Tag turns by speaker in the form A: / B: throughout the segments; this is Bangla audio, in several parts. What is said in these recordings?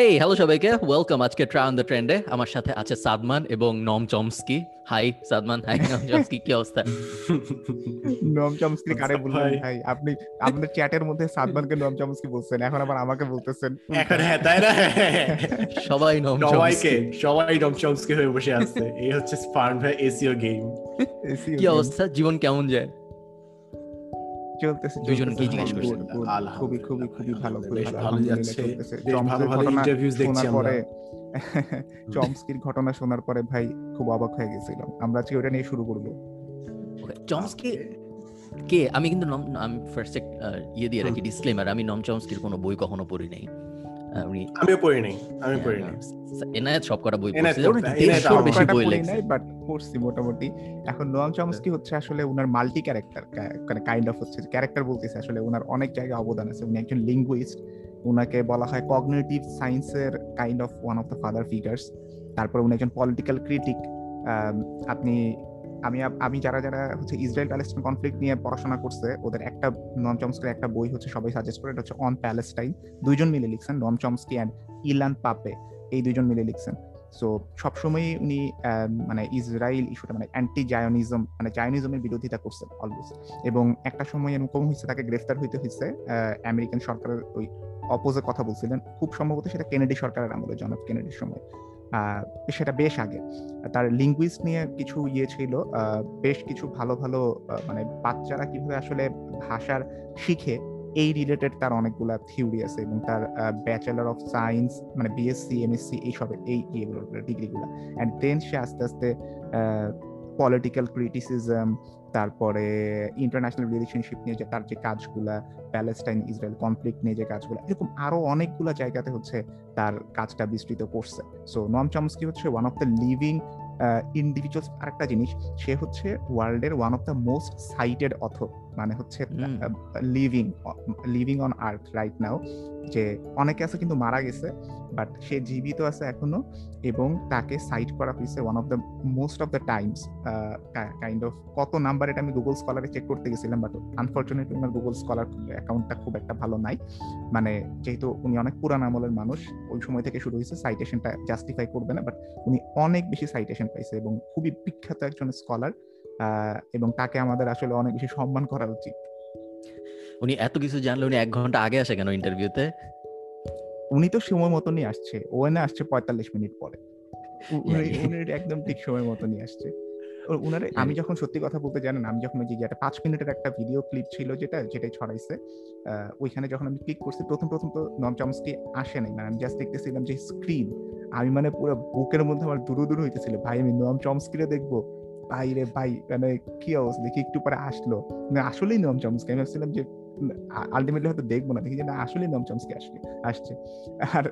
A: এই হ্যালো সবাইকে। ওয়েলকাম আজকে ট্রাই অন দ্য ট্রেন্ডে আমার সাথে আছে সাদমান এবং Noam Chomsky. Hi Sadman. Hi Noam Chomsky. কি অবস্থা?
B: নম চমস্কি কারে
C: up,
B: বললেন?
C: ভাই?
B: ভাই আপনি আপনার চ্যাটের মধ্যে সাদমানকে নম চমস্কি বলছেন। এখন আবার আমাকে বলতেছেন।
C: এখন হ্যাঁ তাই না?
A: সবাই নম
C: সবাইকে সবাই ডম চমস্কি হয়ে বসে আছে। এই হচ্ছে স্পার্ন ভাই এসিও গেম।
A: কি অবস্থা? জীবন কেমন যায়?
B: চলতেছে চলতেছে।
A: জিজ্ঞেস
B: Good,
A: করছেন।
B: খুবই খুবই খুবই ভালো খুবই ভালো
C: যাচ্ছে। ভালো ভালো ইন্টারভিউজ দেখছি আমরা।
B: চমস্কির ঘটনা শোনার পরে ভাই খুব অবাক হয়ে গেছিলাম। আমরা আজকে ওটা নিয়ে শুরু করব।
A: চমস্কি কে? আমি কিন্তু নম আমি ফার্স্ট ইয়ে দিয়ে রাখি ডিসক্লেমার আমি নম চমস্কির কোনো বই কখনো পড়ি নাই। আমি
C: আমিও পড়ি নাই আমি পড়ি নাই।
A: এনায়েত সব কটা বই পড়ছে বেশি বই লেখছে।
B: বাট পড়ছি মোটামুটি। এখন নোয়াম চমস্কি হচ্ছে আসলে উনার মাল্টি ক্যারেক্টার মানে কাইন্ড অফ হচ্ছে ক্যারেক্টার বলতেছে আসলে উনার অনেক জায়গায় অবদান আছে। উনি একজন লিঙ্গুইস্ট উনাকে বলা হয় কগনেটিভ সায়েন্সের kind of one of the father figures তারপর উনি একজন পলিটিক্যাল ক্রিটিক আপনি আমি আমি যারা যারা হচ্ছে ইসরায়েল প্যালেস্টাইন কনফ্লিক্ট নিয়ে পড়াশোনা করছে ওদের একটা নম চমস্কির একটা বই হচ্ছে সবাই সাজেস্ট করে এটা হচ্ছে অন প্যালেস্টাইন দুইজন মিলে লিখছেন নম চমস্কি অ্যান্ড ইলান পাপে। এই দুইজন মিলে লিখছেন। সো সবসময় উনি মানে ইসরায়েল ইস্যুটা মানে অ্যান্টি জায়নিজম মানে জায়নিজমের বিরোধিতা করছেন অলওয়েজ এবং একটা সময় এরকম হয়েছে, তাকে গ্রেফতার হইতে হয়েছে আমেরিকান সরকারের ওই অপোজে কথা বলছিলেন। খুব সম্ভবত সেটা কেনেডি সরকারের আমলে জন এফ কেনেডির সময়। সেটা বেশ আগে। তার লিঙ্গুইস্ট নিয়ে কিছু ইয়ে ছিল বেশ কিছু ভালো ভালো মানে বাচ্চারা কীভাবে আসলে ভাষার শিখে এই রিলেটেড তার অনেকগুলা থিওরি আছে এবং তার ব্যাচেলার অফ সায়েন্স মানে বিএসসি এমএসসি এইসবের এই ইয়েগুলো ডিগ্রিগুলো অ্যান্ড দেন সে আস্তে আস্তে পলিটিক্যাল ক্রিটিসিজম তারপরে ইন্টারন্যাশনাল রিলেশনশিপ নিয়ে যে তার যে কাজগুলা প্যালেস্টাইন ইসরায়েল কনফ্লিক্ট নিয়ে যে কাজগুলো, এরকম আরও অনেকগুলো জায়গাতে হচ্ছে তার কাজটা বিস্তৃত করছে। সো নম চমস্কি হচ্ছে one of the living individuals আরেকটা জিনিস, সে হচ্ছে ওয়ার্ল্ডের one of the most cited author মানে হচ্ছে living living on earth right now যে অনেকে আছে কিন্তু মারা গেছে বাট সে জীবিত আছে এখনও এবং তাকে সাইট করা হয়েছে one of the most of the times kind of কত নাম্বার এটা আমি গুগল স্কলারে চেক করতে গেছিলাম বাট আনফর্চুনেটলি আমার গুগল স্কলার অ্যাকাউন্টটা খুব একটা ভালো নাই। মানে যেহেতু উনি অনেক পুরান আমলের মানুষ ওই সময় থেকে শুরু হয়েছে সাইটেশনটা জাস্টিফাই করবে না বাট উনি অনেক বেশি সাইটেশন পাইছে এবং খুবই বিখ্যাত একজন স্কলার এবং তাকে আমাদের আসলে অনেক বেশি সম্মান করা উচিত।
A: উনি এত কিছু জানলে উনি এক ঘণ্টা আগে আসে কেন ইন্টারভিউতে
B: উনি তো সময় মতনই আসছে। ওয়েনে আসছে পঁয়তাল্লিশ মিনিট পরে। উনি. একদম ঠিক সময় মতনই আসছে। ও- উনারে আমি যখন সত্যি কথা বলতে জানেন আমি যখন ওই যে একটা পাঁচ মিনিটের একটা ভিডিও ক্লিপ ছিল যেটা যেটাই ছড়াইছে ওইখানে যখন আমি ক্লিক করছি প্রথম প্রথম তো নম চমস্কি আসে নাই। মানে আমি জাস্ট দেখতেছিলাম যে স্ক্রিন আমি মানে পুরো বুকের মধ্যে আমার দূর দূর হইতেছিল। ভাই আমি নম চমস্কিরে দেখব। ভাই রে ভাই মানে কি অবস্থা? দেখি একটু পরে আসলো। না আসলেই নম চমস্কি আমি ভাবছিলাম যে আলটিমেটলি হয়তো দেখব না। দেখি যে না আসলেই নম চমস্কি আসলে আসছে। আর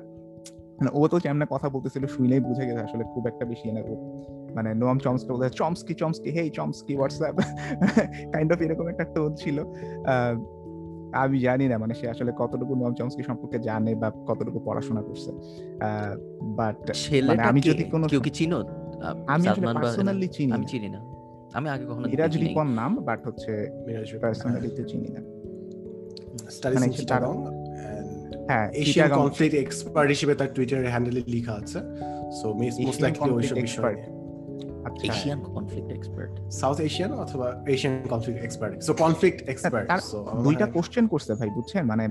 B: মানে ও তো যেমন কথা বলতেছিল শুনেই বুঝে গেছে আসলে খুব একটা বেশি না মানে নোয়াম চমস্কি বলতে Chomsky Chomsky hey Chomsky what's up kind of এরকম একটা টোন ছিল। আমি জানি না মানে সে আসলে কতটুকু নোয়াম চমস্কি সম্পর্কে জানে বা কতটুকু পড়াশোনা করছে। বাট
A: ছেলেটা
B: আমি যদি কোনো-
A: কেউ কি চিনো?
B: আমি পার্সোনালি চিনি
A: আমি চিনি না। আমি আগে কখনো
B: মিরাজ রিপন নাম বাট হচ্ছে পার্সোনালি তো চিনি না।
C: Studies in Chittagong.
B: হ্যাঁ
C: এশিয়ান কনফ্লিক্ট এক্সপার্ট হিসেবে তার টুইটারে হ্যান্ডেলে লেখা আছে। সো মোস্ট লাইকলি ওইসব
B: conflict
C: বিষয়
A: Asian conflict expert
C: south Asian অথবা Asian conflict expert so conflict expert so
B: দুইটা কোশ্চেন করছে ভাই বুঝছেন? মানে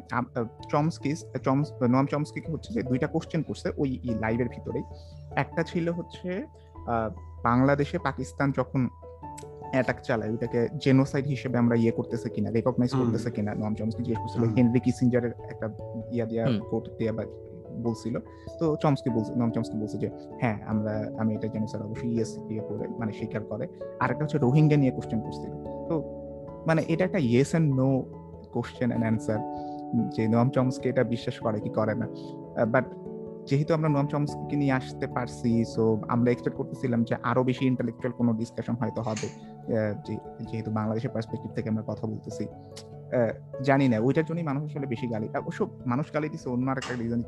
B: চমস্কি চমস চমস্কি হচ্ছে যে দুইটা কোশ্চেন করছে ওই লাইভের ভিতরেই। একটা ছিল হচ্ছে বাংলাদেশে পাকিস্তান যখন অ্যাটাক চালায় ওইটাকে জেনোসাইড হিসেবে আমরা ইয়ে করতেছে কিনা রেকগনাইজ। করতেছে কিনা নম চমস্কি জিজ্ঞেস করছিল। হেনরি কিসিঞ্জারের একটা ইয়া দিয়া। কোট দিয়া বা বলছিল তো চমস্কি বলছে নম চমস্কি বলছে যে হ্যাঁ আমরা আমি এটা জেনোসাইড অবশ্যই ইয়েস ইয়ে করে মানে স্বীকার করে আর একটা হচ্ছে রোহিঙ্গা নিয়ে কোশ্চেন করছিল তো মানে এটা একটা yes and no question and answer যে নোয়াম চমস্কি এটা বিশ্বাস করে কি করে না বাট যেহেতু আমরা নোয়াম চমস্কিকে নিয়ে আসতে পারছি সো আমরা এক্সপেক্ট করতেছিলাম যে আরও বেশি ইন্টালেকচুয়াল কোনো ডিসকাশন হয়তো হবে যেহেতু বাংলাদেশের পার্সপেক্টিভ থেকে আমরা কথা বলতেছি। জানি না ওইটার জন্যই মানুষ আসলে বেশি গালি অবশ্য মানুষ গালি দিচ্ছে অন্য আরেকটা রিজন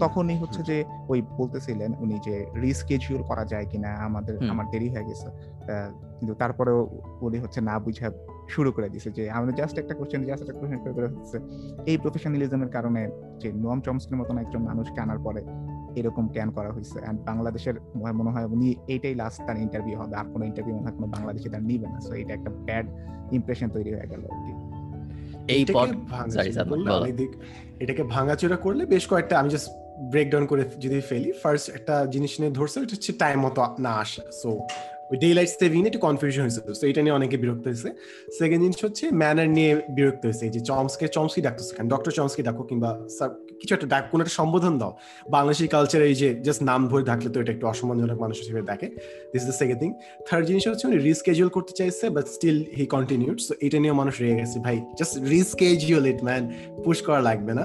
B: তখনই হচ্ছে যে ওই বলতেছিলেন উনি যে রিস্কেডিউল করা যায় কিনা আমাদের আমার দেরি হয়ে গেছে। কিন্তু তারপরেও উনি হচ্ছে না বুঝা শুরু করে দিছে যে আমাদের জাস্ট একটা কোশ্চেন জাস্ট একটা কোশ্চেন করে করে হচ্ছে। এই প্রফেশনালিজমের কারণে যে নোয়াম চমস্কির মতন একজন মানুষকে আনার পরে এরকম ক্যান করা হয়েছে। এন্ড বাংলাদেশের মনে- মনে হয় উনি এইটাই লাস্ট তার ইন্টারভিউ হবে। আর কোনো ইন্টারভিউ মনে হয় কোনো বাংলাদেশে তার নিবে না। সো এটা একটা ব্যাড ইমপ্রেশন তৈরি হয়ে গেল আর কি।
A: এই
C: এটাকে ভাঙাচোরা করলে
A: বলো।
C: অনেক দিক এটাকে ভাঙাচোরা করলে বেশ কয়েকটা আমি জাস্ট ব্রেকডাউন করে যদি ফেলি ফার্স্ট একটা জিনিস নিয়ে ধরছে ওটা হচ্ছে টাইম মতো না আসে। সো ওই ডে লাইট সেভিং একটু কনফিউশন হয়েছে। তো এটা নিয়ে অনেকে বিরক্ত হয়েছে। সেকেন্ড জিনিস হচ্ছে ম্যানার নিয়ে বিরক্ত হয়েছে। যে চমসকে চমসকি ডাকতেছে কেন ডক্টর চমসকি ডাকো কিংবা কিছু একটা ডাক, কোনো একটা সম্বোধন দাও। বাংলাদেশি কালচারে এই যে জাস্ট নাম ধরে ডাকলে তো এটা একটু অসম্মানজনক মানুষ হিসেবে দেখে this the second thing third জিনিস হচ্ছে, উনি রিস্কেজুয়াল করতে চাইছে but still he continued so এটা নিয়ে মানুষ রেগে গেছে। ভাই just reschedule it man push করা লাগবে না।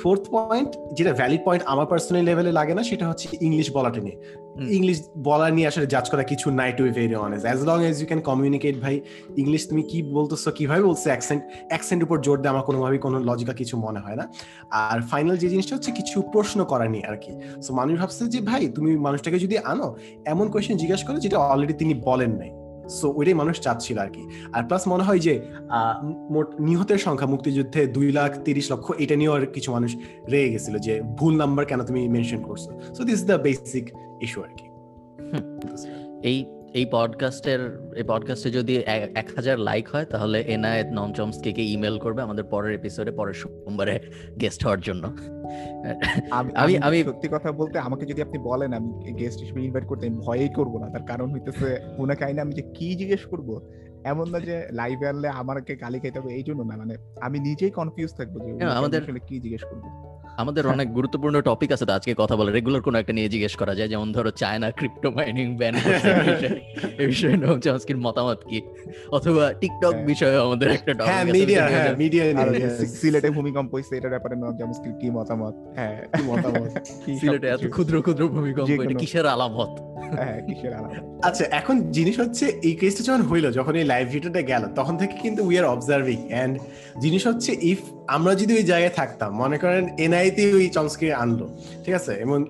C: ফোর্থ পয়েন্ট যেটা ভ্যালিড পয়েন্ট আমার পার্সোনাল লেভেলে লাগে না, সেটা হচ্ছে ইংলিশ বলাটা নিয়ে। ইংলিশ বলা নিয়ে আসলে জাজ করা কিছু নাই to very honest as long as you can communicate ভাই, ইংলিশ তুমি কি বলতেছো, কীভাবে বলছো অ্যাকসেন্ট অ্যাকসেন্ট উপর জোর দেওয়া আমার কোনোভাবেই কোনো লজিক্যাল কিছু মনে হয় না। আর ফাইনাল যে জিনিসটা হচ্ছে কিছু প্রশ্ন করা নিয়ে আর কি। সো মানুষ ভাবছে যে, ভাই, তুমি মানুষটাকে যদি আনো, এমন কোয়েশ্চেন জিজ্ঞাসা করো যেটা অলরেডি তিনি বলেন নাই। সো ওইটাই মানুষ চাচ্ছিল আর কি আর প্লাস মনে হয় যে আহ, মোট নিহতের সংখ্যা মুক্তিযুদ্ধে দুই লাখ তিরিশ লক্ষ এটা নিয়েও আর কিছু মানুষ রেগে গেছিল যে ভুল নাম্বার কেন তুমি মেনশন করছ? So this the basic issue আর কি
A: এই এই পডকাস্টের এই পডকাস্টে যদি এক- হাজার লাইক হয় তাহলে এনায়েত নন চমস্কে ইমেল করবে আমাদের পরের এপিসোডে পরের সোমবারে গেস্ট হওয়ার জন্য।
B: আমি
A: আমি-
B: সত্যি কথা বলতে আমাকে যদি আপনি বলেন আমি গেস্ট হিসেবে ইনভাইট করতে আমি ভয়ই করব না। তার কারণ হইতেছে ওনাকে আইনে আমি যে কি জিজ্ঞেস করব এমন না যে লাইভে আনলে আমাকে গালি খাইতে হবে এই জন্য না। মানে আমি নিজেই কনফিউজ থাকব যে
A: আমাদের-
B: কি জিজ্ঞেস করব।
A: আমাদের অনেক গুরুত্বপূর্ণ টপিক আছে তো আজকে কথা বলে রেগুলার কোনো একটা নিয়ে জিজ্ঞেস করা যায় যেমন ধরো চায়না ক্রিপ্টো মাইনিং ব্যান এই বিষয়ে নন চামস্কির মতামত কি? অথবা টিকটক
B: হ্যাঁ।
A: বিষয়ে আমাদের একটা টপিক
C: হ্যাঁ মিডিয়া হ্যাঁ মিডিয়া নিয়ে।
B: সিলেটে ভূমিকম্প হইছে এটার ব্যাপারে নব চামস্কির কি মতামত? হ্যাঁ।
C: কি মতামত?
A: সিলেটে এত ক্ষুদ্র ক্ষুদ্র ভূমিকম্প এটা কিসের আলামত?
B: হ্যাঁ আলাদা
C: আচ্ছা এখন জিনিস হচ্ছে, এই কেসটা যখন হইল, যখন এই লাইভ ভিডিওটা গেল, তখন থেকে কিন্তু উই আর অবজার্ভিং এন্ড জিনিস হচ্ছে ইফ আমরা যদি ওই জায়গায় থাকতাম, মনে করেন এনআইতে ওই চমস্কি আনলো, ঠিক আছে? এবং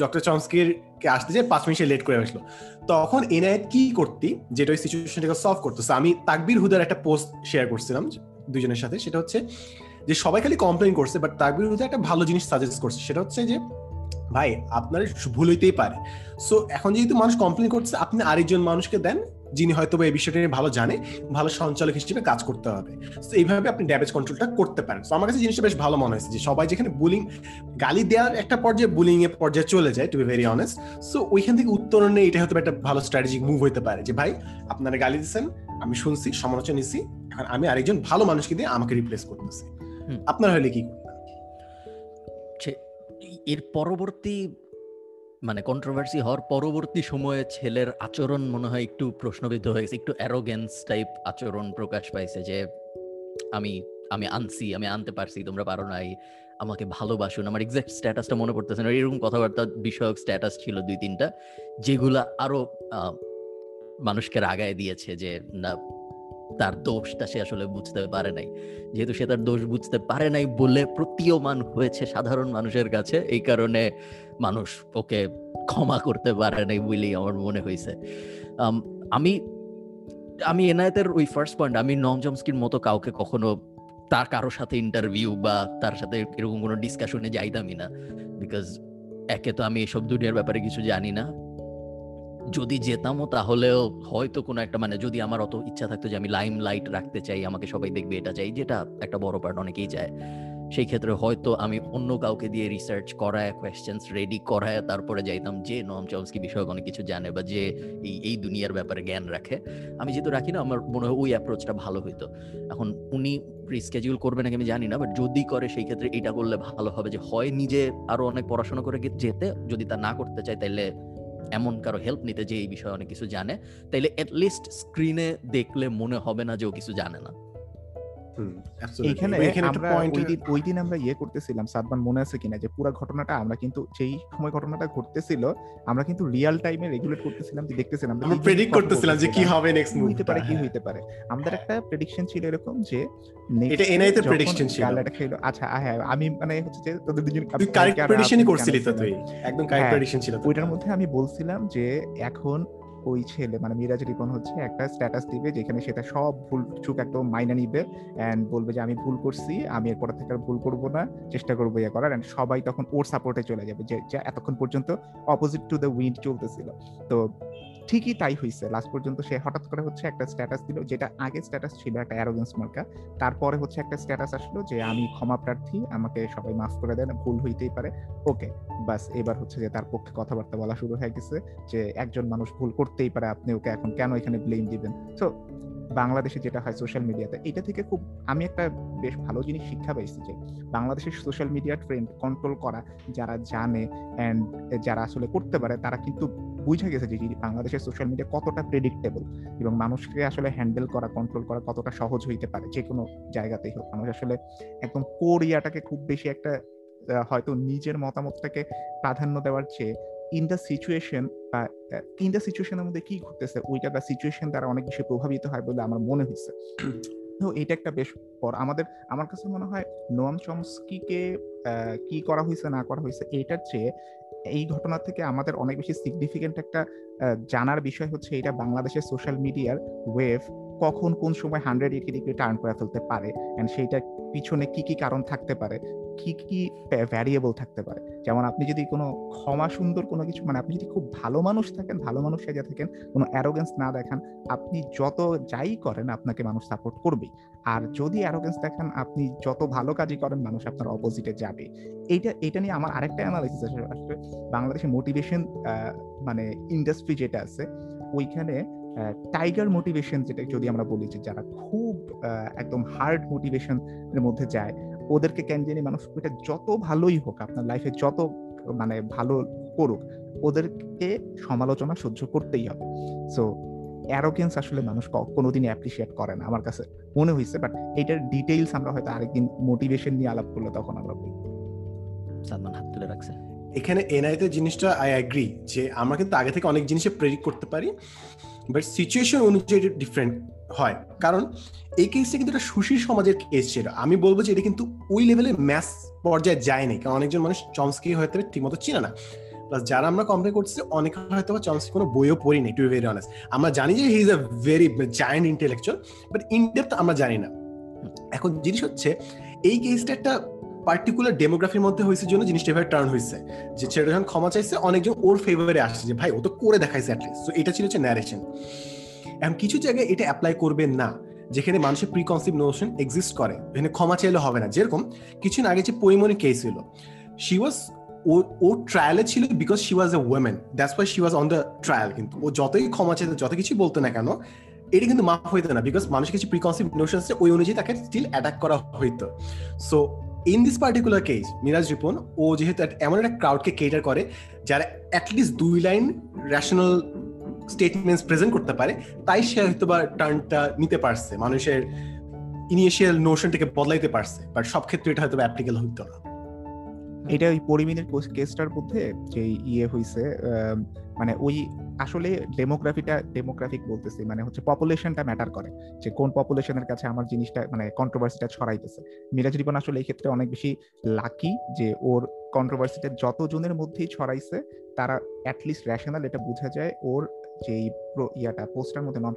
C: ডক্টর চমস্কির কে আসতে যে পাঁচ মিনিট লেট করে আসলো। তখন এনআইট কি করতি, যেটা ওই সিচুয়েশনটাকে সলভ করতো? আমি তাকবির হুদার একটা পোস্ট শেয়ার করছিলাম দুজনের সাথে, সেটা হচ্ছে যে সবাই খালি কমপ্লেন করছে বাট তাকবির হুদা একটা ভালো জিনিস সাজেস্ট করছে। সেটা হচ্ছে যে ভাই আপনার ভুল হইতেই পারে। সো এখন যেহেতু মানুষ কমপ্লেন করছে আপনি আরেকজন মানুষকে দেন যিনি হয়তো এই বিষয়টা নিয়ে ভালো জানে ভালো সঞ্চালক হিসেবে কাজ করতে হবে। তো এইভাবে আপনি ড্যামেজ কন্ট্রোলটা করতে পারেন। তো আমার কাছে জিনিসটা বেশ ভালো মনে হয়েছে যে সবাই যেখানে বুলিং গালি দেওয়ার একটা পর্যায়ে বুলিং এর পর্যায়ে চলে যায় to be very honest so ওইখান থেকে উত্তরণে এটা হয়তো একটা ভালো স্ট্র্যাটেজিক মুভ হতে পারে যে ভাই আপনারা গালি দিচ্ছেন আমি শুনছি সমালোচনা নিছি এখন আমি আরেকজন ভালো মানুষকে দিয়ে আমাকে রিপ্লেস করতেছি। আপনার হলে কি করবেন
A: এর পরবর্তী মানে কন্ট্রোভার্সি হওয়ার পরবর্তী সময়ে ছেলের আচরণ মনে হয় একটু প্রশ্নবিদ্ধ হয়ে গেছে, একটু অ্যারোগেন্স টাইপ আচরণ প্রকাশ পাইছে যে, আমি আমি আনছি, আমি আনতে পারছি, তোমরা পারো নাই, আমাকে ভালোবাসুন। আমার এক্সাক্ট স্ট্যাটাসটা মনে পড়তেছে না, এরকম কথাবার্তা বিষয়ক স্ট্যাটাস ছিল দুই তিনটা যেগুলা আরও মানুষকে রাগায় দিয়েছে যে, না তার দোষটা সে আসলে বুঝতে পারে নাই। যেহেতু সে তার দোষ বুঝতে পারে নাই বলে প্রতীয়মান হয়েছে সাধারণ মানুষের কাছে, এই কারণে মানুষ ওকে ক্ষমা করতে পারে নাই বলেই আমার মনে হয়েছে। আমি আমি এনায়েতের ওই ফার্স্ট পয়েন্ট আমি নম জমস্কির মতো কাউকে কখনো তার কারও সাথে ইন্টারভিউ বা তার সাথে এরকম কোনো ডিসকাশনে যাইতামই না। বিকজ একে তো আমি এসব দুনিয়ার ব্যাপারে কিছু জানি না। যদি যেতামও তাহলেও হয়তো কোনো একটা মানে যদি আমার অত ইচ্ছা থাকতো যে আমি লাইম লাইট রাখতে চাই, আমাকে সবাই দেখবে এটা চাই, যেটা একটা বড় পার্ট অনেকেই চায়। সেই ক্ষেত্রে হয়তো আমি অন্য কাউকে দিয়ে রিসার্চ করায় কোয়েশ্চেন্স রেডি করায়, তারপরে যাইতাম যে নোয়াম চমস্কি বিষয়ে অনেক কিছু জানে বা যে এই এই দুনিয়ার ব্যাপারে জ্ঞান রাখে। আমি যেহেতু রাখি না, আমার মনে হয় ওই অ্যাপ্রোচটা ভালো হইতো। এখন উনি রিস্কেডিউল করবে নাকি আমি জানি না বাট যদি করে সেই ক্ষেত্রে এটা করলে ভালো হবে যে হয় নিজে আরও অনেক পড়াশোনা করে যেতে, যদি তা না করতে চায় তাইলে এমন কারও হেল্প নিতে যে এই বিষয়ে অনেক কিছু জানে, তাইলে অ্যাটলিস্ট স্ক্রিনে দেখলে মনে হবে না যে ও কিছু জানে না.
B: এইখানে
C: এখানে একটা
B: আমরা ওই দিন আমরা ইয়ে করতেছিলাম সাদমান মনে আছে কিনা যে পুরো ঘটনাটা আমরা কিন্তু যেই সময় ঘটনাটা ঘটতেছিল আমরা কিন্তু রিয়েল টাইমে রেগুলেট করতেছিলাম যে দেখতেছিলাম
C: আমরা প্রেডিক্ট করতেছিলাম যে কি হবে নেক্সট মুভ
B: হইতে পারে কি হইতে পারে। আমাদের একটা প্রেডিকশন ছিল এরকম যে
C: এটা
B: day
C: NI তে
B: যখন
C: prediction ছিল।
B: গালাটা খেলো আচ্ছা হ্যাঁ আমি মানে হচ্ছে যে তোদের দুজন
C: তুই কারেক্ট প্রেডিকশনই করছিলি তো তুই। একদম কারেক্ট
B: হ্যাঁ,
C: প্রেডিকশন ছিল
B: ওইটার মধ্যে আমি বলছিলাম যে এখন ওই ছেলে মানে মিরাজ রিপন হচ্ছে একটা স্ট্যাটাস দিবে যেখানে সেটা সব ভুল চুক একদম মাইনা নিবে অ্যান্ড বলবে যে আমি ভুল করছি, আমি এরপর থেকে আর ভুল করব না, চেষ্টা করব ইয়ে করার অ্যান্ড সবাই তখন ওর সাপোর্টে চলে যাবে যে যে এতক্ষণ পর্যন্ত অপোজিট টু দ্য উইন্ড চলতেছিল। তো ঠিকই তাই হয়েছে লাস্ট পর্যন্ত সে হঠাৎ করে হচ্ছে একটা স্ট্যাটাস দিল, যেটা আগে স্ট্যাটাস ছিল একটা অ্যারোগেন্স মার্কা তারপরে হচ্ছে একটা স্ট্যাটাস আসলো যে আমি ক্ষমা প্রার্থী, আমাকে সবাই মাফ করে দেন, ভুল হইতেই পারে। ওকে বাস এবার হচ্ছে যে তার পক্ষে কথাবার্তা বলা শুরু হয়ে গেছে যে একজন মানুষ ভুল করতেই পারে, আপনি ওকে এখন কেন এখানে ব্লেম দিবেন? তো বাংলাদেশে যেটা হয় সোশ্যাল মিডিয়াতে এটা থেকে খুব, আমি একটা বেশ ভালো জিনিস শিক্ষা পাইছি যে বাংলাদেশের সোশ্যাল মিডিয়া ট্রেন্ড কন্ট্রোল করা, যারা জানে অ্যান্ড যারা আসলে করতে পারে, তারা কিন্তু বুঝে গেছে যে বাংলাদেশের সোশ্যাল মিডিয়া কতটা প্রেডিক্টেবল এবং মানুষকে আসলে হ্যান্ডেল করা কন্ট্রোল করা কতটা সহজ হইতে পারে যে কোনো জায়গাতেই হোক। মানুষ আসলে একদম কোরিয়াটাকে খুব বেশি একটা হয়তো নিজের মতামতটাকে প্রাধান্য দেওয়ার চেয়ে ইন দ্য সিচুয়েশন বা ইন দ্য সিচুয়েশনের মধ্যে কি ঘটতেছে, ওইটা বা সিচুয়েশন দ্বারা অনেক বেশি প্রভাবিত হয় বলে আমার মনে হয়েছে তো এটা একটা বেশ পর আমাদের, আমার কাছে মনে হয় নোয়াম চমস্কিকে কি করা হয়েছে না করা হয়েছে এইটার চেয়ে এই ঘটনা থেকে আমাদের অনেক বেশি সিগনিফিকেন্ট একটা জানার বিষয় হচ্ছে এটা বাংলাদেশের সোশ্যাল মিডিয়ার ওয়েভ কখন কোন সময় হান্ড্রেড এইটি ডিগ্রি টার্ন করে ফেলতে পারে অ্যান্ড সেইটা পিছনে কি কি কারণ থাকতে পারে। কি কি ভ্যারিয়েবল থাকতে পারে। যেমন আপনি যদি কোনো ক্ষমা সুন্দর কোনো কিছু মানে আপনি যদি খুব ভালো মানুষ থাকেন, ভালো মানুষ সেজে থাকেন, কোনো অ্যারোগেন্স না দেখান, আপনি যত যাই করেন, আপনাকে মানুষ সাপোর্ট করবেই। আর যদি অ্যারোগেন্স দেখেন, আপনি যত ভালো কাজই করেন, মানুষ আপনার অপোজিটে যাবে এইটা এটা নিয়ে আমার আরেকটা অ্যানালাইসিস আছে আসলে বাংলাদেশে মোটিভেশন মানে ইন্ডাস্ট্রি যেটা আছে, ওইখানে টাইগার মোটিভেশন যেটা যদি আমরা বলি, যে যারা খুব একদম হার্ড মোটিভেশন এর মধ্যে যায় ওদেরকে কেন জানি মানুষ এটা যত ভালোই হোক আপনার লাইফে যত মানে ভালো করুক ওদেরকে সমালোচনা সহ্য করতেই হবে। সো অ্যারোগেন্স আসলে মানুষ কোনোদিনই অ্যাপ্রিসিয়েট করে না আমার কাছে মনে হয়েছে বাট এটার ডিটেইলস আমরা হয়তো আরেকদিন মোটিভেশন নিয়ে আলাপ করলে তখন আমরা বলব।
A: সালমান হাত তুলে রাখছে
C: এখানে এনআইতে জিনিসটা আই অ্যাগ্রি যে আমরা কিন্তু আগে থেকে অনেক জিনিসে প্রেডিক্ট করতে পারি বাট সিচুয়েশন অনুযায়ী ডিফারেন্ট হয়। কারণ এই কেসটা কিন্তু একটা সুশীল সমাজের কেস ছিল। আমি বলব যে এটা কিন্তু ওই লেভেলে ম্যাথ পর্যায়ে যায়নি। কারণ অনেকজন মানুষ চমস্কি হয়তো ঠিকমতো চিনে না। প্লাস যারা আমরা কমপ্লেন করছি, অনেকে হয়তো চমস্কি কোনো বইও পড়ি নাই টু ভেরি অনেস্ট আমরা জানি যে he is a very giant intellectual but in depth আমরা জানি না। এখন জিনিস হচ্ছে, এই কেসটা একটা পার্টিকুলার ডেমোগ্রাফির মধ্যে হয়েছে জন্য জিনিসটা এভাবে টার্ন হয়েছে। যে ছেলেটা যখন ক্ষমা চাইছে, অনেকজন ওর ফেভারে আসছে যে, ভাই, ও তো করে দেখাইছে অ্যাটলিস্ট তো এটা ছিল হচ্ছে ন্যারেশন এখন কিছু জায়গায় এটা অ্যাপ্লাই করবে না, যেখানে মানুষের প্রি কনসিভ নোশন এক্সিস্ট করে এখানে ক্ষমা চাইলে হবে না। যেরকম কিছুদিন আগে যে পরিমণি কেস হলো শি ওয়াজ ও ও ট্রায়ালে ছিল because she was a women that's why she was on the trial কিন্তু। ও যতই ক্ষমা চাইতে, যত কিছু বলতো না কেন, এটা কিন্তু মাফ হইতো না বিকজ মানুষের কিছু প্রিকনসিভ নোশন আছে ওই অনুযায়ী তাকে স্টিল অ্যাটাক করা হইতো। So in this particular case Miraj Ripon, ও যেহেতু এমন একটা ক্রাউডকে কেটার করে, যারা অ্যাটলিস্ট দুই লাইন রেশনাল স্টেটমেন্টস প্রেজেন্ট করতে পারে, তাই সে হয়তো বা টার্নটা নিতে পারছে, মানুষের ইনিশিয়াল নোশনটাকে বদলাইতে পারছে বাট সব ক্ষেত্রে এটা হয়তো অ্যাপ্লিকেবল হইতো না।
B: এটা ওই পরিমিনের কেসটার মধ্যে যে ইয়ে হইছে মানে ওই আসলে ডেমোগ্রাফিটা ডেমোগ্রাফিক বলতেছি মানে হচ্ছে পপুলেশনটা ম্যাটার করে, যে কোন পপুলেশনের কাছে আমার জিনিসটা মানে কন্ট্রোভার্সিটা ছড়াইতেছে। মিরাজ রিপন আসলে এই ক্ষেত্রে অনেক বেশি লাকি যে ওর কন্ট্রোভার্সিটা যতজনের মধ্যেই ছড়াইছে, তারা অ্যাটলিস্ট রেশনাল এটা বোঝা যায়, ওর যে ইয়াটা পোস্টার মধ্যে নন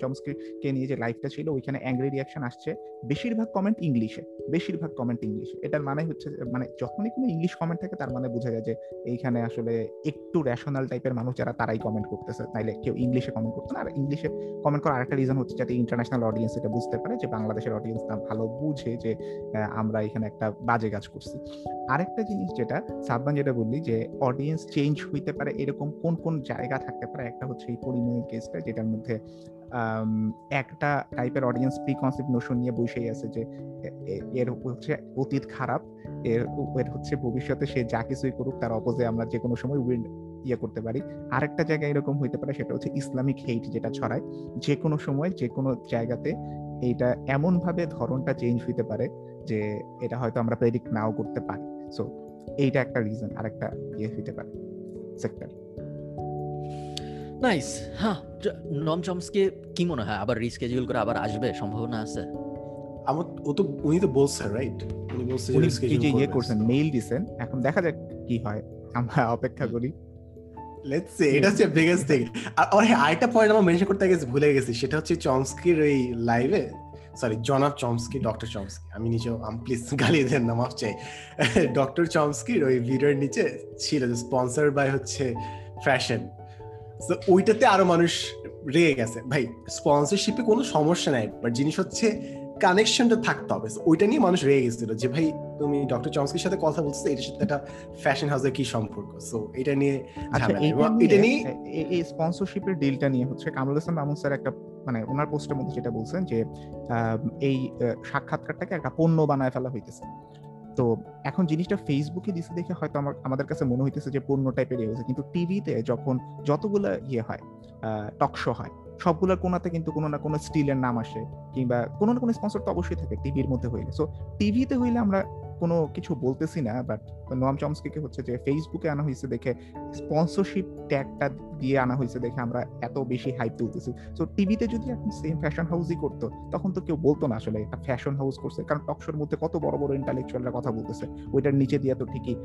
B: কে নিয়ে যে লাইফটা ছিল, ওইখানে অ্যাংরি রিয়াকশন আসছে। বেশিরভাগ কমেন্ট ইংলিশে বেশিরভাগ কমেন্ট ইংলিশে এটার মানে হচ্ছে মানে যখনই কোনো ইংলিশ কমেন্ট থাকে, তার মানে বোঝা যায় যে, এইখানে আসলে একটু র্যাশনাল টাইপের মানুষ যারা, তারাই কমেন্ট করতেছে। তাইলে কেউ ইংলিশে কমেন্ট করতো না। আর ইংলিশে কমেন্ট করার আরেকটা রিজন হচ্ছে যাতে ইন্টারন্যাশনাল অডিয়েন্স এটা বুঝতে পারে যে, বাংলাদেশের অডিয়েন্স না ভালো বুঝে যে আমরা এখানে একটা বাজে কাজ করছি। আরেকটা জিনিস যেটা সাবমান যেটা বললি যে অডিয়েন্স চেঞ্জ হইতে পারে এরকম কোন কোন জায়গা থাকতে পারে, একটা হচ্ছে এই পরিমণির কেসটা যেটার মধ্যে একটা টাইপের অডিয়েন্স প্রি কনসেপ্ট নোশন নিয়ে বসেই আছে যে এর হচ্ছে অতীত খারাপ, এর এর হচ্ছে ভবিষ্যতে সে যা কিছুই করুক তার অপোজে আমরা যে কোনো সময় উইন ইয়ে করতে পারি। আরেকটা জায়গায় এরকম হইতে পারে সেটা হচ্ছে ইসলামিক হেইট যেটা ছড়ায়। যে কোনো সময় যে কোনো জায়গাতে এইটা এমন ভাবে ধরনটা চেঞ্জ হইতে পারে যে, এটা হয়তো আমরা প্রেডিক্ট নাও করতে পারি। সো এইটা একটা রিজন আরেকটা ইয়ে হইতে পারে সেক্টর
A: নাইস হ্যাঁ নম চমসকে কি মনে হয়? আবার রিস্কেডিউল করে আবার আসবে? সম্ভাবনা আছে?
C: আমার ও তো উনি তো বলছে রাইট উনি বলছে
B: উনি যে ইয়ে করছেন মেইল দিছেন। এখন দেখা যাক কি হয়। আমরা অপেক্ষা করি।
C: লেটস সে এটা হচ্ছে বিগেস্ট থিং আর হ্যাঁ আরেকটা পয়েন্ট আমার মেনশন করতে গেছি ভুলে গেছি। সেটা হচ্ছে চমস্কির ওই লাইভে সরি জনাব চমস্কি ডক্টর চমস্কি আমি নিজেও আম প্লিজ গালি দেন না মাফ চাই। ডক্টর চমস্কির ওই ভিডিওর নিচে ছিল যে স্পন্সর বাই হচ্ছে ফ্যাশন ওইটাতে আরও মানুষ রেগে গেছে। ভাই স্পন্সরশিপে কোনো সমস্যা নাই বাট জিনিস হচ্ছে কানেকশনটা থাকতে হবে। ওইটা নিয়ে মানুষ রেগে গেছিল যে ভাই তুমি ডক্টর চমস্কির সাথে কথা বলছো এটার সাথে একটা ফ্যাশন হাউসের কি সম্পর্ক? সো এটা নিয়ে
B: আচ্ছা
C: এবং এটা
B: নিয়ে
C: নিয়ে
B: এই স্পন্সরশিপের ডিলটা নিয়ে হচ্ছে কামরুল হাসান মামুন স্যার একটা মানে ওনার পোস্টের মধ্যে যেটা বলছেন যে আহ, এই সাক্ষাৎকারটাকে একটা পণ্য বানায় ফেলা হইতেছে। তো এখন জিনিসটা ফেসবুকে দিছে দেখে হয়তো আমার, আমাদের কাছে মনে হইতেছে যে পণ্য টাইপের ইয়ে হয়েছে। কিন্তু টিভিতে যখন যতগুলো ইয়ে হয় টক শো হয়, সবগুলোর কোনাতে কিন্তু কোনো না কোনো স্টিলের নাম আসে, কিংবা কোনো না কোনো স্পন্সর তো অবশ্যই থাকে টিভির মধ্যে হইলে। সো টিভিতে হইলে আমরা কোনো কিছু বলতেছি না বাট নোয়াম চমস্কিকে হচ্ছে যে ফেসবুকে আনা হয়েছে দেখে স্পন্সরশিপ ট্যাগটা দিয়ে আনা হয়েছে দেখে আমরা এত বেশি হাইপ তুলতেছি। সো টিভিতে যদি এখন সেম ফ্যাশন হাউসই করতো, তখন তো কেউ বলতো না আসলে একটা ফ্যাশন হাউস করছে, কারণ টকশোর মধ্যে কত বড় বড় ইন্টালেকচুয়ালরা কথা বলতেছে, ওইটার নিচে দিয়ে তো ঠিকই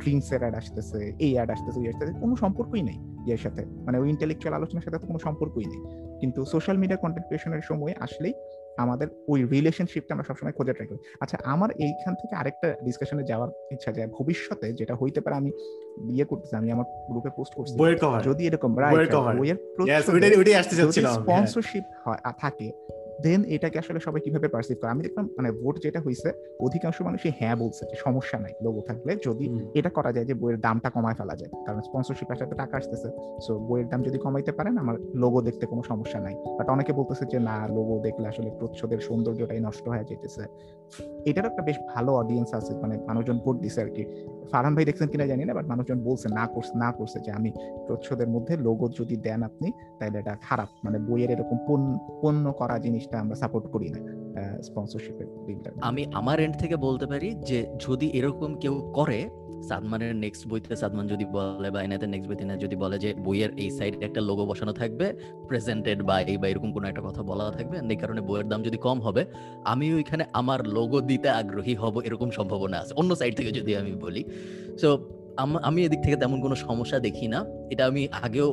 B: ড্রিঙ্কস এর অ্যাড আসতেছে, এই অ্যাড আসতেছে, ওই আসতেছে, কোনো সম্পর্কই নেই ইয়ের সাথে। মানে ওই ইন্টেলেকচুয়াল আলোচনার সাথে তো কোনো সম্পর্কই নেই। কিন্তু সোশ্যাল মিডিয়া কন্টেন্ট ক্রিয়েশনের সময় আসলেই আমাদের ওই রিলেশনশিপটা আমরা সবসময় খোঁজে ট্রাই করি আচ্ছা আমার এইখান থেকে আরেকটা ডিসকাশনে যাওয়ার ইচ্ছা যায় ভবিষ্যতে যেটা হইতে পারে আমি ইয়ে করতেছি আমি আমার গ্রুপে পোস্ট করছি যদি এরকম রাইট. বইয়ের
C: চাচ্ছিলাম হ্যাঁ।
B: স্পন্সরশিপ থাকে দেন এটাকে আসলে সবাই কীভাবে পারসিভ করে? আমি দেখলাম মানে ভোট যেটা হয়েছে অধিকাংশ মানুষই হ্যাঁ বলছে যে সমস্যা নাই লোগো থাকলে যদি এটা করা যায় যে বইয়ের দামটা কমায় ফেলা যায়। কারণ স্পন্সরশিপ সাথে টাকা আসতেছে। সো বইয়ের দাম যদি কমাইতে পারেন আমার লোগো দেখতে কোনো সমস্যা নাই। বাট অনেকে বলতেছে যে না লোগো দেখলে আসলে প্রচ্ছদের সৌন্দর্যটাই নষ্ট হয়ে যেতেছে এটার একটা বেশ ভালো অডিয়েন্স আছে মানে মানুষজন ভোট দিছে আর কি। ফারহান ভাই দেখছেন কিনা জানি না বাট মানুষজন বলছে না করছে না করছে যে আমি প্রচ্ছদের মধ্যে লোগো যদি দেন আপনি তাহলে এটা খারাপ। মানে বইয়ের এরকম পণ্য- করা জিনিসটা আমরা সাপোর্ট করি না স্পন্সরশিপের
A: আমি আমার এন্ড থেকে বলতে পারি যে যদি এরকম কেউ করে সাদমানের নেক্সট বইতে সাদমান যদি বলে বা এনাতে নেক্সট বইতে না যদি বলে যে বইয়ের এই সাইডে একটা লোগো বসানো থাকবে প্রেজেন্টেড বা এই বা এরকম কোনো একটা কথা বলা থাকবে এই কারণে বইয়ের দাম যদি কম হবে, আমি ওইখানে আমার লোগো দিতে আগ্রহী হব এরকম সম্ভাবনা আছে। অন্য সাইড থেকে যদি আমি বলি। সো আমি এদিক থেকে তেমন কোনো সমস্যা দেখি না। এটা আমি আগেও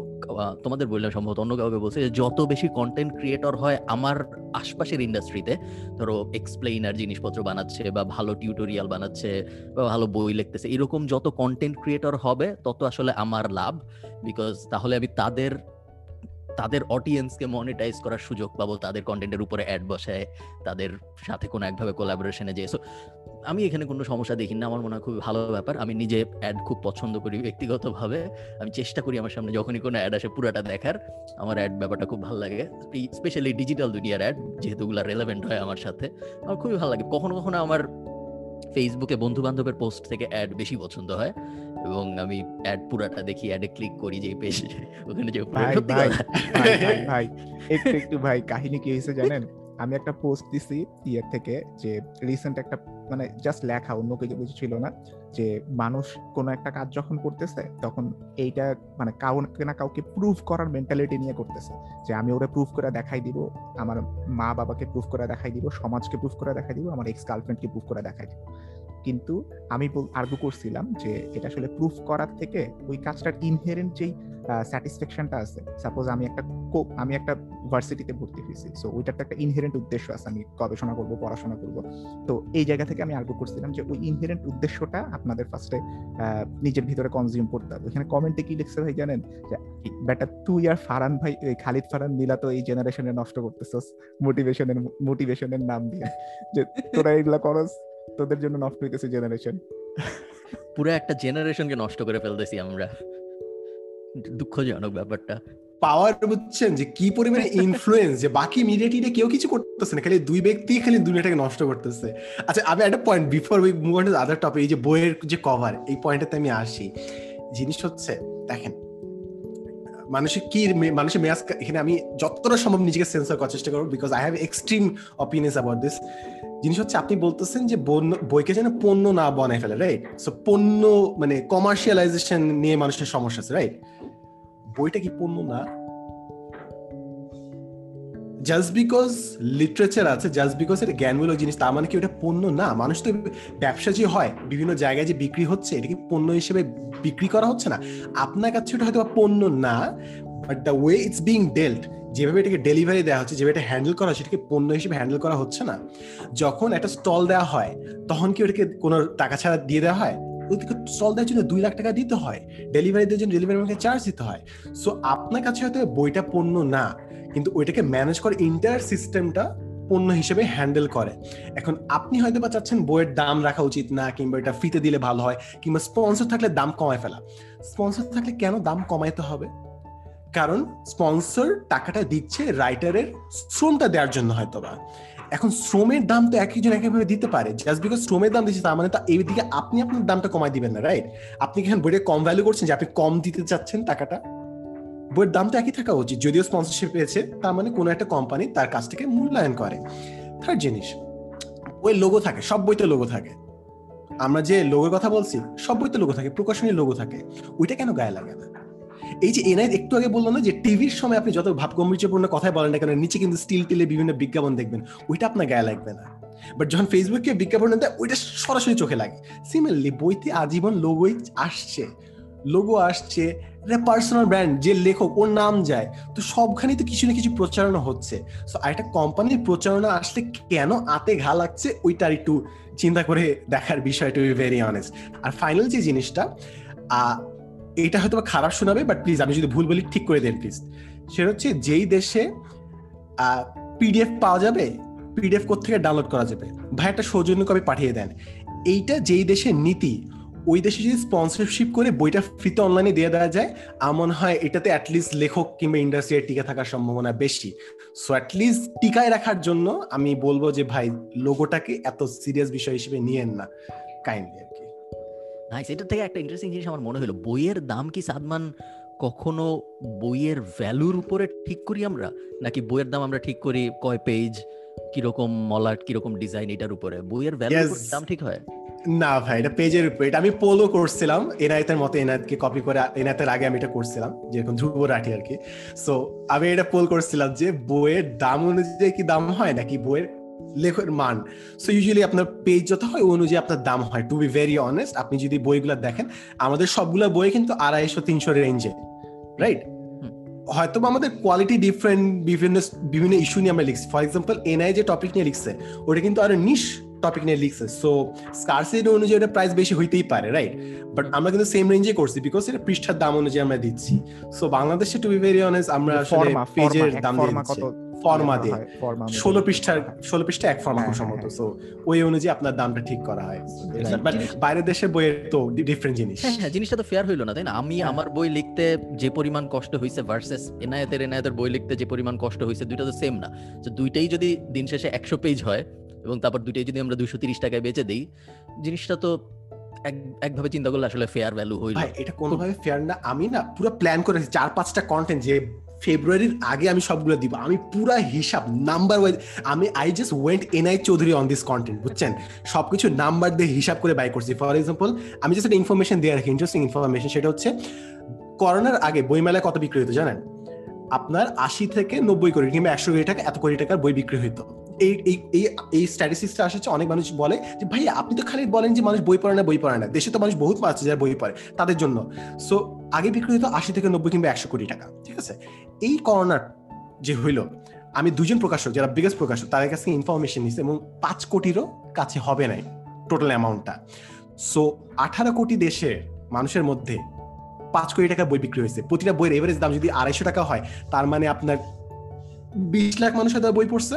A: তোমাদের বললাম সম্ভবত অন্য কাউকে বলছে যে যত বেশি কন্টেন্ট ক্রিয়েটর হয় আমার আশপাশের ইন্ডাস্ট্রিতে ধরো এক্সপ্লেইনার জিনিসপত্র বানাচ্ছে বা ভালো টিউটোরিয়াল বানাচ্ছে বা ভালো বই লিখতেছে, এরকম যত কন্টেন্ট ক্রিয়েটর হবে, তত আসলে আমার লাভ। বিকজ তাহলে আমি তাদের তাদের অডিয়েন্সকে মনিটাইজ করার সুযোগ পাবো, তাদের কন্টেন্টের উপরে অ্যাড বসায়, তাদের সাথে কোনো একভাবে কোলাবোরেশনে যে সো আমি এখানে কোনো সমস্যা দেখি না আমার মনে হয় খুব ভালো ব্যাপার। আমি নিজে অ্যাড খুব পছন্দ করি ব্যক্তিগতভাবে। আমি চেষ্টা করি আমার সামনে যখনই কোনো অ্যাড আসে পুরাটা দেখার। আমার অ্যাড ব্যাপারটা খুব ভালো লাগে। স্পেশালি ডিজিটাল দুনিয়ার অ্যাড যেহেতু ওগুলা রেলেভেন্ট হয় আমার সাথে আমার খুবই ভালো লাগে। কখনো কখনো আমার ফেসবুকে বন্ধু বান্ধবের পোস্ট থেকে অ্যাড বেশি পছন্দ হয় এবং আমি অ্যাড পুরাটা দেখি অ্যাডে ক্লিক করি যে পেজ ওখানে যে
B: ভাই একটু একটু ভাই কাহিনী কি হয়েছে জানেন? আমি একটা পোস্ট দিছি ইয়ার থেকে যে রিসেন্ট একটা মানে জাস্ট লেখা, অন্য কিছু ছিল না। যে মানুষ কোন একটা কাজ যখন করতেছে, তখন এইটা মানে কাউকে না কাউকে প্রুফ করার মেন্টালিটি নিয়ে করতেছে। যে আমি ওরা প্রুফ করে দেখাই দিব, আমার মা বাবাকে প্রুফ করে দেখাই দিব, সমাজকে প্রুফ করে দেখাই দিব, আমার এক্স গার্লফ্রেন্ডকে প্রুফ করে দেখাই দিব। কিন্তু আমি আর্গু করছিলাম যে এটা আসলে প্রুফ করার থেকে ওই কাজটার ইনহেরেন্ট যেই স্যাটিসফ্যাকশনটা আছে সাপোজ আমি একটা আমি একটা ভার্সিটিতে ভর্তি হয়েছি সো ওইটার তো একটা ইনহেরেন্ট উদ্দেশ্য আছে, আমি গবেষণা করব, পড়াশোনা করব। তো এই জায়গা থেকে আমি আর্গু করছিলাম যে ওই ইনহেরেন্ট উদ্দেশ্যটা আপনাদের ফার্স্টে নিজের ভিতরে কনজিউম করতে হবে। ওখানে কমেন্টে কি লিখছে ভাই জানেন? যে বেটা তুই আর ফারান ভাই খালিদ ফারান মিলা তো এই জেনারেশনে নষ্ট করতেছস মোটিভেশনের মোটিভেশনের নাম দিয়ে। যে তোরা এগুলা করস তোদের জন্য নষ্ট হইতেছে জেনারেশন
A: পুরো একটা জেনারেশনকে নষ্ট করে ফেলতেছি আমরা। দুঃখজনক ব্যাপারটা।
C: পাওয়ার বুঝছেন যে কি পরিমাণে ইনফ্লুয়েন্স যে বাকি মিডিয়া টিডিয়া কেউ কিছু করতেছে না খালি দুই ব্যক্তি খালি দুনিয়াটাকে নষ্ট করতেছে। আচ্ছা আমি একটা point before we move on to other topic এই যে বইয়ের যে কভার এই পয়েন্টটাতে আমি আসি। জিনিস হচ্ছে দেখেন মানুষের কি মানুষের মেয়াজ এখানে আমি যতটা সম্ভব নিজেকে সেন্সর করার চেষ্টা করব because I have extreme opinions about this জিনিস হচ্ছে আপনি বলতেছেন যে বইকে যেন পণ্য না বানায় ফেলে রাইট সো পণ্য মানে কমার্শিয়ালাইজেশন নিয়ে মানুষের সমস্যা আছে রাইট বইটা কি পণ্য না? জাস্ট বিকজ লিটারেচার আছে জাস্ট বিকজ এটা জ্ঞানমূলক জিনিস, তার মানে কি ওটা পণ্য? না, মানুষ তো ব্যবসা যে হয়, বিভিন্ন জায়গায় যে বিক্রি হচ্ছে, এটা কি পণ্য হিসেবে বিক্রি করা হচ্ছে না? আপনার কাছে ওটা হয়তো পণ্য না but the way it's being dealt যেভাবে এটাকে ডেলিভারি দেওয়া হচ্ছে, যেভাবে এটা হ্যান্ডেল করা হচ্ছে সেটাকে পণ্য হিসেবে হ্যান্ডেল করা হচ্ছে না। যখন একটা স্টল দেওয়া হয়, তখন কি ওটাকে কোনো টাকা ছাড়া দিয়ে দেওয়া হয়? ওদেরকে স্টল দেওয়ার জন্য দুই লাখ টাকা দিতে হয়। ডেলিভারি দেওয়ার জন্য ডেলিভারি চার্জ দিতে হয়। সো আপনার কাছে হয়তো বইটা পণ্য না কিন্তু ওইটাকে ম্যানেজ করে ইন্টার সিস্টেমটা পণ্য হিসেবে হ্যান্ডেল করে। এখন আপনি হয়তো বা চাচ্ছেন বইয়ের দাম রাখা উচিত না, কিংবা এটা ফ্রিতে দিলে ভালো হয়, কিংবা স্পন্সর থাকলে দাম কমায় ফেলা। স্পন্সর থাকলে কেন দাম কমাইতে হবে? কারণ স্পন্সর টাকাটা দিচ্ছে রাইটারের শ্রমটা দেওয়ার জন্য হয়তো বা এখন শ্রমের দাম তো একজন একইভাবে দিতে পারে। জাস্ট বিকজ শ্রমের দাম দিচ্ছে, তার মানে তো এই দিকে আপনি আপনার দামটা কমাই দিবেন না রাইট আপনি কি বইটা কম ভ্যালু করছেন যে আপনি কম দিতে চাচ্ছেন টাকাটা? বইয়ের দাম তো একই থাকা উচিত। যদিও স্পন্সরশিপ পেয়েছে, তার মানে কোনো একটা কোম্পানি তার কাছ থেকে মূল্যায়ন করে। থার্ড জিনিস, ওই লোগো থাকে, সব বইতে লোগো থাকে। আমরা যে লোগোর কথা বলছি, সব বইতে লোগো থাকে, প্রকাশনীর লোগো থাকে। ওইটা কেন গায়ে লাগে না? এই যে এনআই একটু আগে বলল না যে টিভির সময় আপনি যত ভাব গম্ভীর্যপূর্ণ কথাই বলেন না কেন, নিচে কিন্তু স্টিল টিলে বিভিন্ন বিজ্ঞাপন দেখবেন, ওইটা আপনার গায়ে লাগবে না। বাট যখন ফেসবুকে বিজ্ঞাপন দেয় ওইটা সরাসরি চোখে লাগে। সিমিলারলি বইতে আজীবন লোগোই আসছে। লোগো আসছে পার্সোনাল ব্র্যান্ড যে লেখক, ওর নাম যায়। তো সবখানেই তো কিছু না কিছু প্রচারণা হচ্ছে। সো একটা কোম্পানির প্রচারণা আসলে কেন আতে ঘা লাগছে ওইটার একটু চিন্তা করে দেখার বিষয় টু ভেরি অনেস্ট আর ফাইনাল যে জিনিসটা এটা হয়তো খারাপ শোনাবে বাট প্লিজ আমি যদি ভুল বলি, ঠিক করে দেন প্লিজ সেটা হচ্ছে যেই দেশে পিডিএফ পাওয়া যাবে পিডিএফ থেকে ডাউনলোড করা যাবে? ভাই, একটা সৌজন্য কপি পাঠিয়ে দেন। এইটা যেই দেশের নীতি ওই দেশে যদি স্পন্সরশিপ করে বইটা ফ্রিতে অনলাইনে দিয়ে দেওয়া যায় এমন হয় এটাতে অ্যাটলিস্ট লেখক কিংবা ইন্ডাস্ট্রির টিকে থাকার সম্ভাবনা বেশি। সো অ্যাটলিস্ট টিকায় রাখার জন্য আমি বলব যে, ভাই লোগোটাকে এত সিরিয়াস বিষয় হিসেবে নিয়েন না কাইন্ডলি আর কি।
A: নাইস এটা থেকে একটা ইন্টারেস্টিং জিনিস আমার মনে হলো, বইয়ের দাম কি সাদমান কখনো বইয়ের ভ্যালুর উপরে ঠিক করি আমরা? নাকি বইয়ের দাম আমরা ঠিক করি, কয় পেজ কীরকম মলাট কীরকম ডিজাইন এটার উপরে? বইয়ের ভ্যালু দাম ঠিক হয়?
C: না ভাই এটা পেজের উপরে। এটা আমি পোলো করছিলাম এনায়েতের মতো এনায়েতকে কপি করে এনায়েতের আগে আমি এটা করছিলাম যেরকম ধ্রুব রাঠি আর কি। সো আমি এটা পোল করছিলাম যে বইয়ের দাম অনুযায়ী কি দাম হয় নাকি বইয়ের লেখের মান? সো ইউজুয়ালি আপনার পেজ যত হয় অনুযায়ী আপনার দাম হয়। টু বি ভেরি অনেস্ট আপনি যদি বইগুলো দেখেন আমাদের সবগুলো বই কিন্তু আড়াইশো তিনশো রেঞ্জে রাইট হয়তো আমাদের কোয়ালিটি ডিফারেন্ট বিভিন্ন বিভিন্ন ইস্যু নিয়ে আমরা লিখছি। ফর এক্সাম্পল এনআই যে টপিক নিয়ে লিখছে ওটা কিন্তু আরও নিশ টপিক নিয়ে লিখছে। সো স্কারসিটি অনুযায়ী এটা প্রাইস বেশি হইতেই পারে রাইট বাট আমরা কিন্তু সেম রেঞ্জে করছি বিকজ এটা পৃষ্ঠার দাম অনুযায়ী আমরা দিচ্ছি। সো বাংলাদেশে টু বি ভেরি অনেস্ট আমরা আসলে পেজের দাম দিচ্ছি। ফর্মা দিয়ে। ষোলো পৃষ্ঠার ষোলো পৃষ্ঠা এক ফর্মা খুব সম্ভবত। সো ওই অনুযায়ী আপনার দামটা ঠিক করা হয়। বাট বাইরের দেশের বইয়ের তো ডিফারেন্ট জিনিস।
A: হ্যাঁ হ্যাঁ জিনিসটা তো ফেয়ার হইল না তাই না? আমি আমার বই লিখতে যে পরিমাণ কষ্ট হয়েছে ভার্সেস এনায়েতের এনায়েতের বই লিখতে যে পরিমাণ কষ্ট হয়েছে দুইটা তো সেম না। তো দুইটাই যদি দিন শেষে একশো পেজ হয় এবং তারপর দুইটাই যদি আমরা দুইশো তিরিশ টাকায় বেচে দিই জিনিসটা তো একভাবে চিন্তা করলে আসলে ফেয়ার ভ্যালু হইল।
C: এটা কোনোভাবে ফেয়ার না। আমি না পুরো প্ল্যান করেছি চার পাঁচটা কন্টেন্ট যে ফেব্রুয়ারির আগে আমি সবগুলো দিব। আমি পুরা হিসাব নাম্বার ওয়াইজ আমি I just went N I Chowdhury on this content বুঝছেন? সবকিছু নাম্বার দিয়ে হিসাব করে বাই করছি। ফর এক্সাম্পল আমি জাস্ট একটা ইনফরমেশন দিয়ে রাখি ইন্টারেস্টিং ইনফরমেশন সেটা হচ্ছে, করোনার আগে বইমেলায় কত বিক্রি হতো জানেন? আপনার আশি থেকে নব্বই কোটি কিংবা একশো কোটি টাকা, এত কোটি টাকার বই বিক্রি হইতো। এই এই এই স্ট্যাটিস্টিক্সটা আসছে, অনেক মানুষ বলে যে, ভাই, আপনি তো খালি বলেন যে মানুষ বই পড়ে না, বই পড়ে না। দেশে তো মানুষ বহুত আছে যারা বই পড়ে, তাদের জন্য। সো আগে বিক্রি হতো আশি থেকে নব্বই কিংবা একশো কোটি টাকা, ঠিক আছে? এই করোনার যে হইল আমি দুজন প্রকাশক যারা বিগেস্ট প্রকাশক তাদের কাছে ইনফরমেশন নিচ্ছে এবং পাঁচ কোটিরও কাছে হবে নাই টোটাল অ্যামাউন্টটা সো আঠারো কোটি দেশের মানুষের মধ্যে পাঁচ কোটি টাকার বই বিক্রি হয়েছে। প্রতিটা বইয়ের এভারেজ দাম যদি আড়াইশো টাকা হয় তার মানে আপনার বিশ লাখ মানুষ হয়তো বই পড়ছে।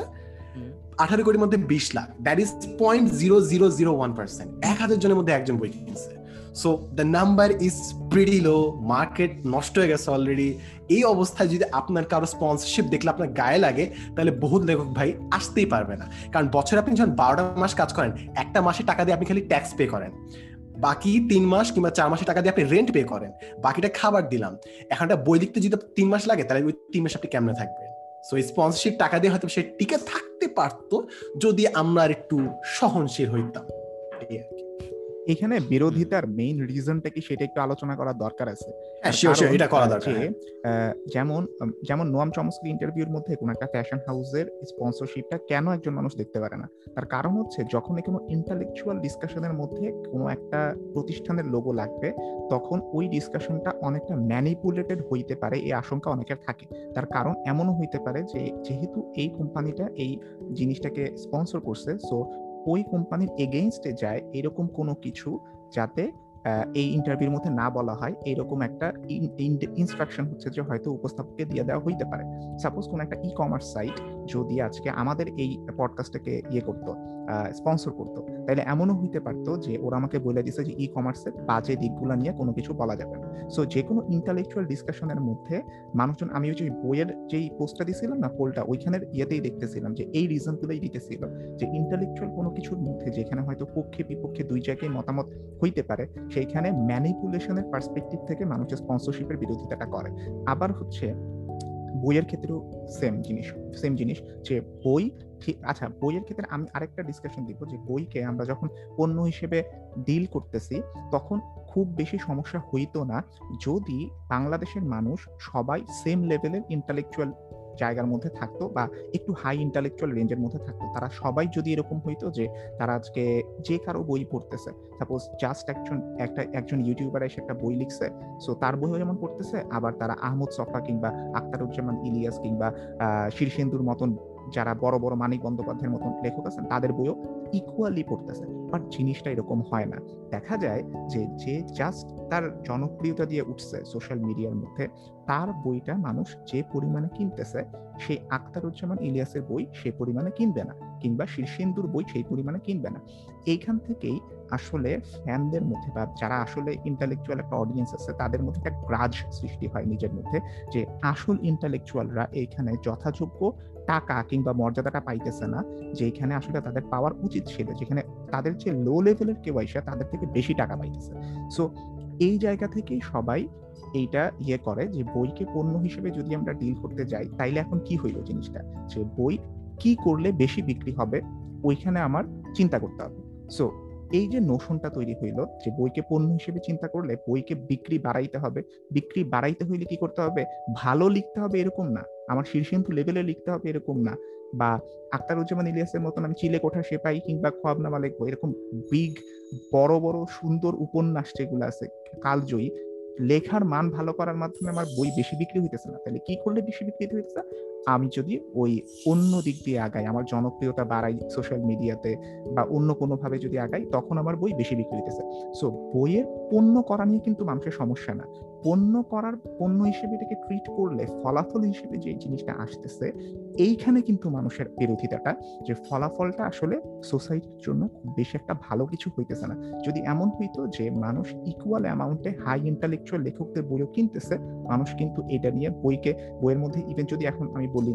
C: আঠারো কোটির মধ্যে বিশ lakh. That is point zero zero zero one percent এক হাজার জনের মধ্যে একজন বই কিনছে। So the number is pretty low market নষ্ট হয়ে গেছে অলরেডি এই অবস্থায় যদি আপনার কারও স্পন্সরশিপ দেখলে আপনার গায়ে লাগে, তাহলে বহুত লেখক ভাই আসতেই পারবে না। কারণ বছরে আপনি যখন বারোটা মাস কাজ করেন, একটা মাসে টাকা দিয়ে আপনি খালি ট্যাক্স পে করেন। বাকি তিন মাস কিংবা চার মাসের টাকা দিয়ে আপনি রেন্ট পে করেন। বাকিটা খাবার দিলাম। এখন একটা বই লিখতে যদি তিন মাস লাগে, তাহলে ওই তিন মাস আপনি কেমনে থাকবেন? সো স্পন্সরশিপ টাকা দিয়ে হয়তো সে টিকে থাকতে পারতো, যদি আমরা একটু সহনশীল হইতাম। এই আর কি।
B: এখানে বিরোধিতার মেইন রিজনটা কি সেটা একটু আলোচনা করার দরকার আছে।
C: হ্যাঁ এটা করা দরকার হ্যাঁ।
B: যেমন যেমন নোয়াম চমস্কি ইন্টারভিউর মধ্যে কোনো একটা ফ্যাশন হাউসের স্পন্সরশিপটা কেন একজন মানুষ দেখতে পারে না? তার কারণ হচ্ছে যখন কোনো ইন্টালেকচুয়াল ডিসকাশনের মধ্যে কোনো একটা প্রতিষ্ঠানের লোগো লাগবে তখন ওই ডিসকাশনটা অনেকটা ম্যানিপুলেটেড হইতে পারে এই আশঙ্কা অনেকের থাকে। তার কারণ এমনও হইতে পারে যে যেহেতু এই কোম্পানিটা এই জিনিসটাকে স্পন্সর করছে সো ওই কোম্পানির এগেইনস্টে যায় এরকম কোনো কিছু যাতে এই ইন্টারভিউর মধ্যে না বলা হয়। এরকম একটা ইনস্ট্রাকশন হচ্ছে যে হয়তো উপস্থাপককে দিয়ে দেওয়া হইতে পারে। সাপোজ কোনো একটা ই কমার্স সাইট যদি আজকে আমাদের এই পডকাস্টটাকে ইয়ে করতো স্পন্সর করতো। তাহলে এমনও হইতে পারতো যে ওরা আমাকে বলে দিছে যে ই কমার্সের বাজে দিকগুলো নিয়ে কোনো কিছু বলা যাবে না। সো যে কোনো ইন্টালেকচুয়াল ডিসকাশনের মধ্যে মানুষজন, আমি ওই যে বইয়ের যেই পোস্টটা দিছিলাম না পোলটা ওইখানের ইয়েতেই দেখতেছিলাম যে এই রিজনগুলোই দিতেছিল যে ইন্টালেকচুয়াল কোনো কিছুর মধ্যে, যেখানে হয়তো পক্ষে, বিপক্ষে দুই জায়গায় মতামত হইতে পারে, সেইখানে ম্যানিপুলেশনের পার্সপেক্টিভ থেকে মানুষের স্পন্সরশিপের বিরোধিতাটা করে। আবার হচ্ছে বইয়ের ক্ষেত্রেও সেম জিনিস সেম জিনিস যে বই আচ্ছা বইয়ের ক্ষেত্রে আমি আরেকটা ডিসকাশন দিব যে বইকে আমরা যখন পণ্য হিসেবে ডিল করতেছি, তখন খুব বেশি সমস্যা হইতো না যদি বাংলাদেশের মানুষ সবাই সেম লেভেলের ইন্টালেকচুয়াল জায়গার মধ্যে থাকতো বা একটু হাই ইন্টালেকচুয়াল রেঞ্জের মধ্যে থাকতো। তারা সবাই যদি এরকম হইতো যে তারা আজকে যে কারও বই পড়তেছে সাপোজ জাস্ট একজন, একটা, একজন ইউটিউবার এসে একটা বই লিখছে সো তার বইও যেমন পড়তেছে, আবার তারা আহমদ সফা কিংবা আখতারুজ্জামান ইলিয়াস কিংবা শীর্ষেন্দুর মতন যারা বড় বড় মানিক বন্দ্যোপাধ্যায়ের মতন লেখক আছেন, তাদের বইও ইকুয়ালি পড়তেছে। বাট জিনিসটা এরকম হয় না। দেখা যায় যে যে জাস্ট তার জনপ্রিয়তা দিয়ে উঠছে সোশ্যাল মিডিয়ার মধ্যে, তার বইটা মানুষ যে পরিমাণে কিনতেছে, সেই আখতারুজ্জামান ইলিয়াসের বই সে পরিমাণে কিনবে না, কিংবা শীর্ষেন্দুর বই সেই পরিমাণে কিনবে না। এইখান থেকেই আসলে ফ্যানদের মধ্যে বা যারা আসলে ইন্টালেকচুয়াল একটা অডিয়েন্স আছে, তাদের মধ্যে একটা গ্রাজ সৃষ্টি হয় নিজের মধ্যে, যে আসল ইন্টালেকচুয়ালরা এইখানে যথাযোগ্য টাকা কিংবা মর্যাদাটা পাইতেছে না যেখানে আসলে তাদের পাওয়ার উচিত ছিল, যেখানে তাদের যে লো লেভেলের কেউ তাদের থেকে বেশি টাকা পাইতেছে। সো এই জায়গা থেকেই সবাই এইটা ইয়ে করে যে বইকে পণ্য হিসেবে যদি আমরা ডিল করতে যাই, তাইলে এখন কি হইল জিনিসটা? যে বই কি করলে বেশি বিক্রি হবে, ওইখানে আমার চিন্তা করতে হবে। সো এই যে নোশনটা তৈরি হইল যে বইকে পণ্য হিসেবে চিন্তা করলে বইকে বিক্রি বাড়াইতে হবে, বিক্রি বাড়াইতে হইলে কি করতে হবে? ভালো লিখতে হবে এরকম না। আমার শীর্ষেন্দু লেভেলে লিখতে হবে এরকম না। বা আক্তার আক্তারুজ্জামান ইলিয়াসের মতন আমি চিলে কোঠা সেপাই কিংবা খোয়াবনামা লিখব। এরকম বিগ বড় বড়, সুন্দর উপন্যাস যেগুলো আছে, কালজয়ী লেখার মান ভালো করার মাধ্যমে আমার বই বেশি বিক্রি হইতেছে না। তাহলে কি করলে বেশি বিক্রি হইতেছে? আমি যদি ওই অন্য দিক দিয়ে আগাই, আমার জনপ্রিয়তা বাড়াই সোশ্যাল মিডিয়াতে বা অন্য কোনো ভাবে যদি আগাই, তখন আমার বই বেশি বিক্রি হইতেছে। সো বইয়ের পণ্য করা নিয়ে কিন্তু মানুষের সমস্যা না। পণ্য করার পণ্য হিসেবে এটাকে ট্রিট করলে, ফলাফল হিসেবে যে জিনিসটা আসতেছে, এইখানে কিন্তু মানুষের বিরোধিতাটা যে ফলাফলটা আসলে সোসাইটির জন্য খুব বেশি একটা ভালো কিছু হইতেছে না। যদি এমন হইতো যে মানুষ ইকুয়াল অ্যামাউন্টে হাই ইন্টালেকচুয়াল লেখকদের বইও কিনতেছে, মানুষ কিন্তু এটা নিয়ে বইকে, বইয়ের মধ্যে ইভেন যদি এখন আমি বলি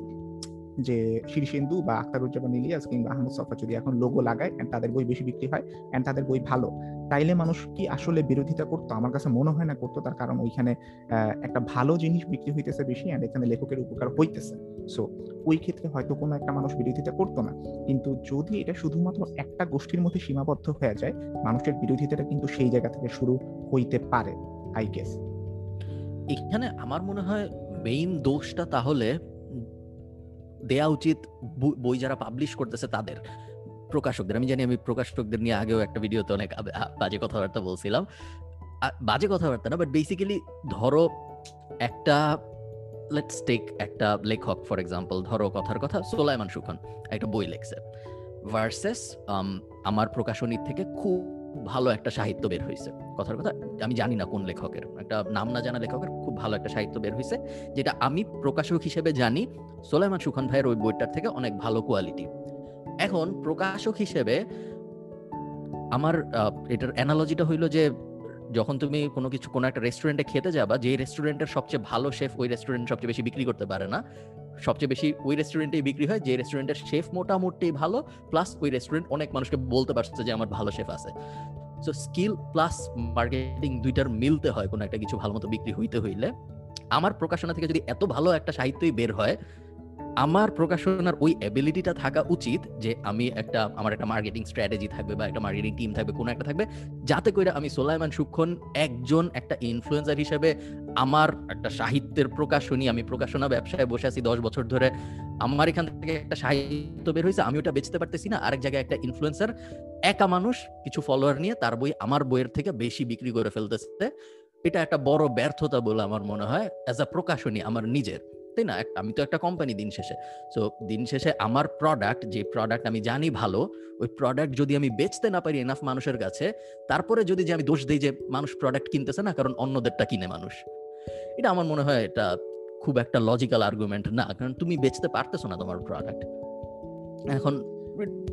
B: যে শীর্ষেন্দু বা আখতারুজ্জামান ইলিয়াস কিংবা আহমদ সফা যদি এখন লোগো লাগায় অ্যান্ড তাদের বই বেশি বিক্রি হয় অ্যান্ড তাদের বই ভালো, তাইলে মানুষ কি আসলে বিরোধিতা করতো? আমার কাছে মনে হয় না করতো, তার কারণ ওইখানে একটা ভালো জিনিস বিক্রি হইতেছে বেশি অ্যান্ড এখানে লেখকের উপকার হইতেছে। সো ওই ক্ষেত্রে হয়তো কোনো একটা মানুষ বিরোধিতা করতো না। কিন্তু যদি এটা শুধুমাত্র একটা গোষ্ঠীর মধ্যে সীমাবদ্ধ হয়ে যায়, মানুষের বিরোধিতাটা কিন্তু সেই জায়গা থেকে শুরু হইতে পারে আই গেস
A: এখানে আমার মনে হয় মেইন দোষটা তাহলে দেয়া উচিত বই- যারা পাবলিশ করতেছে তাদের, প্রকাশকদের। আমি জানি আমি প্রকাশকদের নিয়ে আগেও একটা ভিডিওতে অনেক বাজে কথাবার্তা বলছিলাম। বাজে কথাবার্তা না বাট বেসিক্যালি ধরো একটা লেটস টেক একটা লেখক ফর এক্সাম্পল ধরো কথার কথা সোলাইমান সুখন একটা বই লেখছে। ভার্সেস আমার প্রকাশনীর থেকে খুব ভালো একটা সাহিত্য বের হয়েছে কথার কথা, আমি জানি না কোন লেখকের। একটা নাম না জানা লেখকের খুব ভালো একটা সাহিত্য বের হয়েছে যেটা আমি প্রকাশক হিসেবে জানি সোলাইমান সুখান ভাইয়ের ওই বইটার থেকে অনেক ভালো কোয়ালিটি এখন প্রকাশক হিসেবে আমার এটার অ্যানালজিটা হইল যে যখন তুমি কোনো কিছু, কোনো একটা রেস্টুরেন্টে খেতে যাবা যে রেস্টুরেন্টের সবচেয়ে ভালো শেফ ওই রেস্টুরেন্ট সবচেয়ে বেশি বিক্রি করতে পারে না। সবচেয়ে বেশি ওই রেস্টুরেন্টেই বিক্রি হয়, যে রেস্টুরেন্টের শেফ মোটামুটি ভালো প্লাস ওই রেস্টুরেন্ট অনেক মানুষকে বলতে পারছে যে, আমার ভালো শেফ আছে। সো স্কিল প্লাস মার্কেটিং দুইটার মিলতে হয় কোনো একটা কিছু ভালো মতো বিক্রি হইতে হইলে। আমার প্রকাশনা থেকে যদি এত ভালো একটা সাহিত্যই বের হয় আমার প্রকাশনার ওই অ্যাবিলিটিটা থাকা উচিত যে আমি একটা, আমার একটা মার্কেটিং স্ট্র্যাটেজি থাকবে বা একটা মার্কেটিং টিম থাকবে, কোনো একটা থাকবে, যাতে করে আমি সোলাইমান সুক্ষণ একজন একটা ইনফ্লুয়েন্সার হিসেবে আমার একটা সাহিত্যের প্রকাশনী, আমি প্রকাশনা ব্যবসায় বসে আছি দশ বছর ধরে, আমার এখান থেকে একটা সাহিত্য বের হয়েছে, আমি ওটা বেচতে পারতেছি না, আরেক জায়গায় একটা ইনফ্লুয়েন্সার একা মানুষ, কিছু ফলোয়ার নিয়ে তার বই আমার বইয়ের থেকে বেশি বিক্রি করে ফেলতেছে। এটা একটা বড় ব্যর্থতা বলে আমার মনে হয় অ্যাজ আ প্রকাশনী আমার নিজের। তাই না? আমি তো একটা কোম্পানি দিন শেষে। সো দিন শেষে আমার প্রোডাক্ট যে প্রোডাক্ট আমি জানি ভালো ওই প্রোডাক্ট যদি আমি বেচতে না পারি এনাফ মানুষের কাছে তারপরে যদি যে আমি দোষ দিই যে মানুষ প্রোডাক্ট কিনতেছে না কারণ অন্যদেরটা কিনে মানুষ। এটা আমার মনে হয় এটা খুব একটা লজিক্যাল আর্গুমেন্ট না কারণ তুমি বেচতে পারতেছো না তোমার প্রোডাক্ট এখন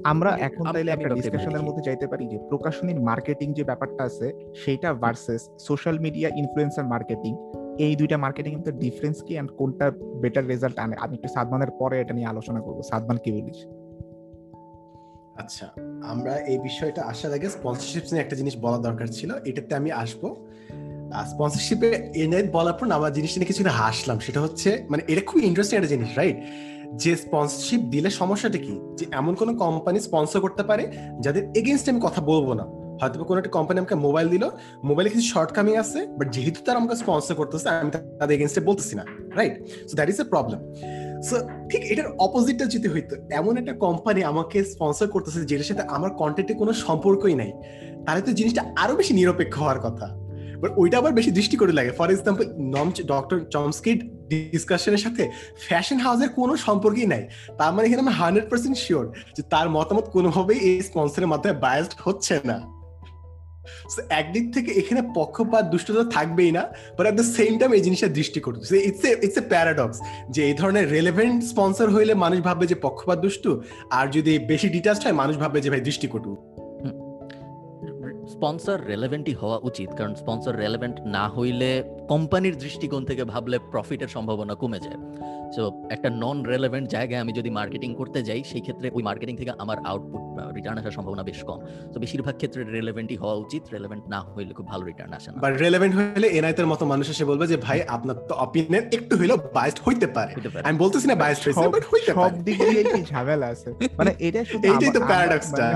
B: আমরা
A: আমি-
B: এখন তাইলে একটা ডিসকাশনের মধ্যে যাইতে পারি যে প্রকাশনীর মার্কেটিং যে ব্যাপারটা আছে সেইটা versus social media influencer marketing এই দুইটা মার্কেটিং এর ডিফারেন্স কি এন্ড কোনটা বেটার রেজাল্ট আনে? আমি একটু সাদমানের পরে এটা নিয়ে আলোচনা করব। সাদমান, কি বলিস?
C: আচ্ছা আমরা এই বিষয়টা আসার আগে স্পন্সরশিপ নিয়ে একটা জিনিস বলা দরকার ছিল, এটাতে আমি আসব। স্পন্সরশিপে এনে বলার পর আমার জিনিসটা নিয়ে কিছুটা হাসলাম। সেটা হচ্ছে মানে এটা খুব ইন্টারেস্টিং একটা জিনিস রাইট যে স্পন্সরশিপ দিলে সমস্যাটা কি? যে এমন কোনো কোম্পানি স্পন্সর করতে পারে যাদের এগেনস্ট আমি কথা বলব না। হয়তো কোনো একটা কোম্পানি আমাকে মোবাইল দিল। মোবাইলে কিছু শর্টকামিং আছে বাট যেহেতু তারা আমাকে স্পন্সর করতেছে, আমি তাদের এগেনস্টে বলতেছি না right so that is a problem so ঠিক এটার অপোজিটটা যদি হইতো, এমন একটা কোম্পানি আমাকে স্পন্সর করতেছে, যেটার সাথে আমার কন্টেন্টে কোনো সম্পর্কই নাই, তাহলে তো জিনিসটা আরও বেশি নিরপেক্ষ হওয়ার কথা। বাট ওইটা আবার বেশি দৃষ্টি করে লাগে। ফর এক্সাম্পল নম ডক্টর চমস্কির ডিসকাশনের সাথে ফ্যাশন হাউসের কোনো সম্পর্কই নাই। তার মানে এখানে আমি হান্ড্রেড পার্সেন্ট শিওর যে তার মতামত কোনোভাবেই এই স্পন্সরের মাধ্যমে বায়াসড হচ্ছে না। একদিক থেকে এখানে পক্ষপাত দুষ্টতা থাকবেই না but at the same time এই জিনিসটা দৃষ্টি করতেছে it's a it's a paradox যে এই ধরনের রেলেভেন্ট স্পন্সর হইলে মানুষ ভাববে যে পক্ষপাত দুষ্টু, আর যদি বেশি ডিটাচড হয় মানুষ ভাববে যে ভাই দৃষ্টিকটু।
A: স্পন্সর রেলেভেন্টই হওয়া উচিত। কারণ স্পন্সর রেলেভেন্ট না হইলে কোম্পানির দৃষ্টিকোণ থেকে ভাবলে প্রফিটের সম্ভাবনা কমে যায়। সো একটা নন রেলেভেন্ট জায়গায় আমি যদি মার্কেটিং করতে যাই সেই ক্ষেত্রে ওই মার্কেটিং থেকে আমার আউটপুট রিটার্ন আসার সম্ভাবনা বেশ কম। তো বেশিরভাগ ক্ষেত্রে রেলেভেন্টই হওয়া উচিত রেলেভেন্ট না হইলে খুব ভালো রিটার্ন আসে না।
C: বা রেলেভেন্ট হলে এনআইতের মতো মানুষ এসে বলবে যে ভাই আপনার তো অপিনিয়ন একটু হইলেও বায়াসড হইতে পারে। আমি বলতেছি না বায়াসড হইছে বাট হইতে পারে।
B: সব দিক দিয়ে কি ঝামেলা আছে? মানে এটা শুধু
C: এইটাই তো paradox টা।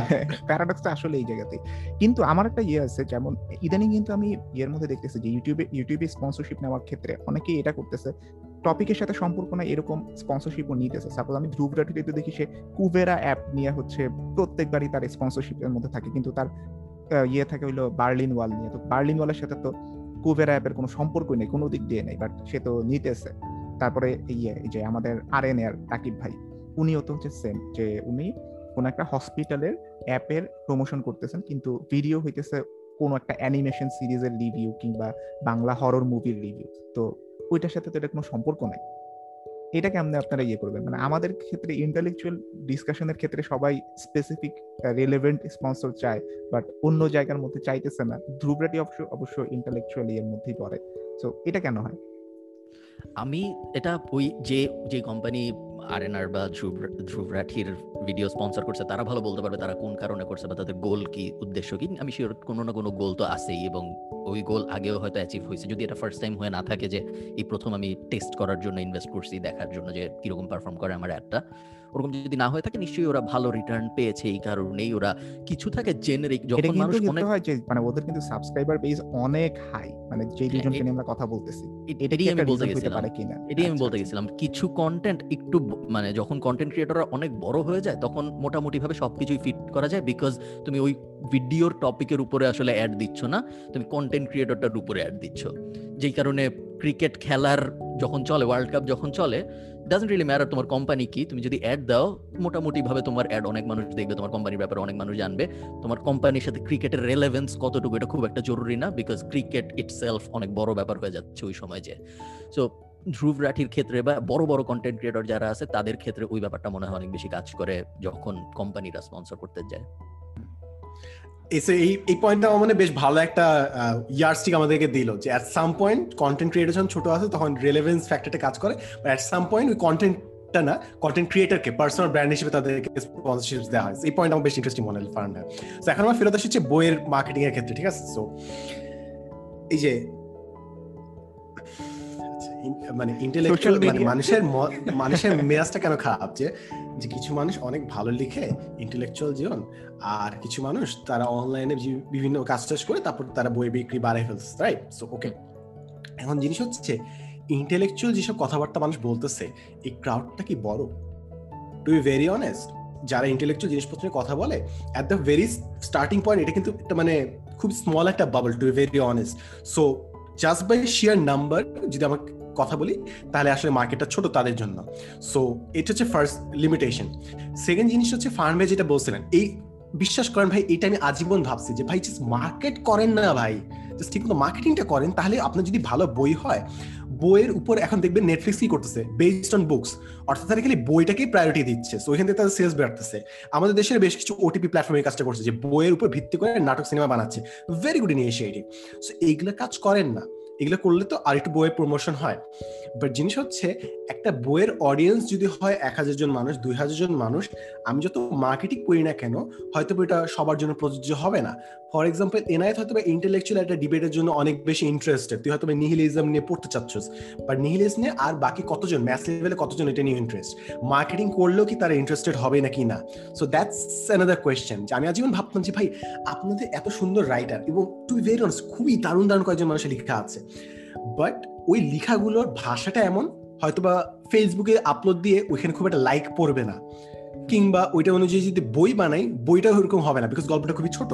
B: প্যারাডক্সটা আসলে এই জায়গাতে কিন্তু আমার একটা ইয়ে আছে, যেমন ইদানিং কিন্তু আমি ইয়ের মধ্যে দেখতেছি যে ইউটিউবে ইউটিউবে স্পন্সরশিপ নেওয়ার ক্ষেত্রে অনেকেই এটা করতেছে। টপিকের সাথে সম্পর্ক না এরকম স্পন্সরশিপও নিতেছে। সাপোজ আমি ধ্রুব রাঠিতে দেখি, সে কুবেরা অ্যাপ নিয়ে হচ্ছে প্রত্যেকবারই তার স্পন্সরশিপের মধ্যে থাকে। কিন্তু তার ইয়ে থাকে হইল বার্লিন ওয়াল নিয়ে। তো বার্লিন ওয়ালের সাথে তো কুবেরা অ্যাপের কোনো সম্পর্কই নেই, কোনো দিক দিয়ে নেই বাট সে তো নিতেছে। তারপরে ইয়ে যে আমাদের আর এন এর রাকিব ভাই, উনিও তো হচ্ছে সেম যে উনি কোন একটা হসপিটালের অ্যাপের প্রমোশন করতেছেন, কিন্তু ভিডিও হইতেছে কোনো একটা অ্যানিমেশন সিরিজের রিভিউ কিংবা বাংলা হরর মুভির রিভিউ তো ওইটার সাথে তো এটা কোনো সম্পর্ক নাই। এটা কেমনে আপনারা ইয়ে করবেন? মানে আমাদের ক্ষেত্রে ইন্টালেকচুয়াল ডিসকাশনের ক্ষেত্রে সবাই স্পেসিফিক রেলেভেন্ট স্পন্সর চায় বাট অন্য জায়গার মধ্যে চাইতেছে না। ধ্রুবরাটি অবশ্য অবশ্য ইন্টালেকচুয়াল এর মধ্যেই পড়ে। তো এটা কেন হয়?
A: আমি এটা ওই যে যে কোম্পানি আরএনআর বা ধ্রুব রাঠির ভিডিও স্পন্সর করছে, তারা ভালো বলতে পারবে তারা কোন কারণে করছে বা তাদের গোল কি, উদ্দেশ্য কি। আমি শিওর কোনো না কোনো গোল তো আছেই এবং ওই গোল আগেও হয়তো অ্যাচিভ হয়েছে। যদি এটা ফার্স্ট টাইম হয়ে না থাকে যে, এই প্রথম আমি টেস্ট করার জন্য ইনভেস্ট করছি, দেখার জন্য যে কীরকম পারফর্ম করে আমার অ্যাডটা ওরকম যদি না হয়ে থাকে নিশ্চয়ই ওরা ভালো রিটার্ন পেয়েছে এই কারণেই। ওরা কিছু থাকে জেনারিক যখন মানুষ অনেক
B: হয় যে মানে ওদের কিন্তু সাবস্ক্রাইবার বেস অনেক হাই মানে যে
A: হ্যাঁ,
B: দুজনকে নিয়ে আমরা কথা বলতেছি
A: এটাই আমি বলতে
B: reason হতে
A: গেছিলাম।
B: কিনা?
A: এটাই আমি
B: আচ্ছা,
A: বলতে
B: আচ্ছা।
A: গেছিলাম। কিছু কন্টেন্ট একটু মানে যখন কন্টেন্ট ক্রিয়েটররা অনেক বড় হয়ে যায় তখন মোটামুটি ভাবে সবকিছুই ফিট করা যায় বিকজ তুমি ওই ভিডিওর টপিকের উপরে আসলে অ্যাড দিচ্ছ না তুমি কন্টেন্ট ক্রিয়েটরটার উপরে অ্যাড দিচ্ছ। যেই কারণে ক্রিকেট খেলার যখন চলে ওয়ার্ল্ড কাপ যখন চলে ডাজন্ট রিয়েলি ম্যাটার তোমার কোম্পানি কি, তুমি যদি অ্যাড দাও মোটামুটি ভাবে তোমার অ্যাড অনেক মানুষ দেখবে, তোমার কোম্পানির ব্যাপারে অনেক মানুষ জানবে। তোমার কোম্পানির সাথে ক্রিকেটের রেলেভেন্স কতটুকু, এটা খুব একটা জরুরি না বিকজ ক্রিকেট ইটসেলফ অনেক বড় ব্যাপার হয়ে যাচ্ছে ওই সময় যে। সো ধ্রুব রাঠির ক্ষেত্রে বা বড় বড় কন্টেন্ট ক্রিয়েটর যারা আছে, তাদের ক্ষেত্রে ওই ব্যাপারটা মনে হয় অনেক বেশি কাজ করে, যখন কোম্পানিরা স্পন্সর করতে যায়।
C: এই এই পয়েন্টটা আমার মানে বেশ ভালো একটা ইয়ারস্টিক আমাদেরকে দিল যে at some point content creator যখন ছোট আছে, তখন রেলেভেন্স ফ্যাক্টরটা কাজ করে। অ্যাট সাম পয়েন্ট ওই কন্টেন্টটা না কন্টেন্ট ক্রিয়েটরকে পার্সোনাল ব্র্যান্ড হিসেবে তাদেরকে স্পন্সরশিপ দেওয়া হয়। এই পয়েন্ট আমার বেশ ইন্টারেস্টিং মনে হলো ফার্মটা এখন আমার ফেরত আসছে বইয়ের মার্কেটিং এর ক্ষেত্রে, ঠিক আছে? সো এই যে মানে ইন্টেলেকচুয়াল মানে মানুষের মানুষের মেজাজটা কেন খারাপ যে যে কিছু মানুষ অনেক ভালো লিখে ইন্টেলেকচুয়াল জীবন আর কিছু মানুষ তারা অনলাইনে বিভিন্ন কাজ টাজ করে তারপর তারা বই বিক্রি বাড়াই ফেলছে রাইট সো ওকে এখন জিনিস হচ্ছে ইন্টেলেকচুয়াল যেসব কথাবার্তা মানুষ বলতেছে এই ক্রাউডটা কি বড়? টু বি ভেরি অনেস্ট যারা ইন্টেলেকচুয়াল জিনিসপত্র নিয়ে কথা বলে at the very starting point এটা কিন্তু একটা মানে খুব স্মল একটা bubble to be very honest so just by sheer number যদি আমাকে কথা বলি, তাহলে আসলে মার্কেটটা ছোট তাদের জন্য। সো এটা হচ্ছে ফার্স্ট লিমিটেশন সেকেন্ড জিনিস হচ্ছে ফার্ম যেটা বলছিলেন, এই বিশ্বাস করেন ভাই, এটা আমি আজীবন ভাবছি যে ভাই মার্কেট করেন না ভাই ঠিক মতো মার্কেটিংটা করেন, তাহলে আপনার যদি ভালো বই হয়, বইয়ের উপর এখন দেখবেন নেটফ্লিক্স কি করতেছে বেসড অন বুকস অর্থাৎ তারা খালি বইটাকেই প্রায়োরিটি দিচ্ছে সো ওইখান থেকে তাদের সেলস বাড়তেছে। আমাদের দেশের বেশ কিছু ওটিপি প্ল্যাটফর্মে কাজটা করছে, যে বইয়ের উপর ভিত্তি করে নাটক সিনেমা বানাচ্ছে ভেরি গুড ইনিশিয়েটিভ সো এইগুলো কাজ করেন না। এগুলো করলে তো আর একটু বইয়ের প্রমোশন হয়। বাট জিনিস হচ্ছে, একটা বইয়ের অডিয়েন্স যদি হয় এক হাজার জন মানুষ, দুই হাজার জন মানুষ, আমি যত মার্কেটিং করি না কেন, হয়তো এটা সবার জন্য প্রযোজ্য হবে না। ফর এক্সাম্পল এনআইএত হয়তো বা ইন্টেলেকচুয়াল একটা ডিবেটের জন্য অনেক বেশি ইন্টারেস্টেড তুই হয়তো নিহিলিজম নিয়ে পড়তে চাচ্ছিস। বাট নিহিলিজম নিয়ে আর বাকি কতজন ম্যাথ লেভেলে কতজন এটা নিয়ে ইন্টারেস্ট মার্কেটিং করলেও কি তারা ইন্টারেস্টেড হবে নাকি না? সো দ্যাটস অ্যানাদার কোয়েশ্চেন যে আমি আজীবন ভাবতাম যে, ভাই, আপনাদের এত সুন্দর রাইটার এবং টু ভেরি অনেস্ট খুবই দারুণ দারুণ কয়েকজন মানুষের লেখা আছে। বাট ওই লেখাগুলোর ভাষাটা এমন, হয়তোবা ফেসবুকে আপলোড দিয়ে ওইখানে খুব একটা লাইক পড়বে না। কিংবা ওইটা অনুযায়ী যদি বই বানাই, বইটা ওরকম হবে না বিকজ গল্পটা খুবই ছোট।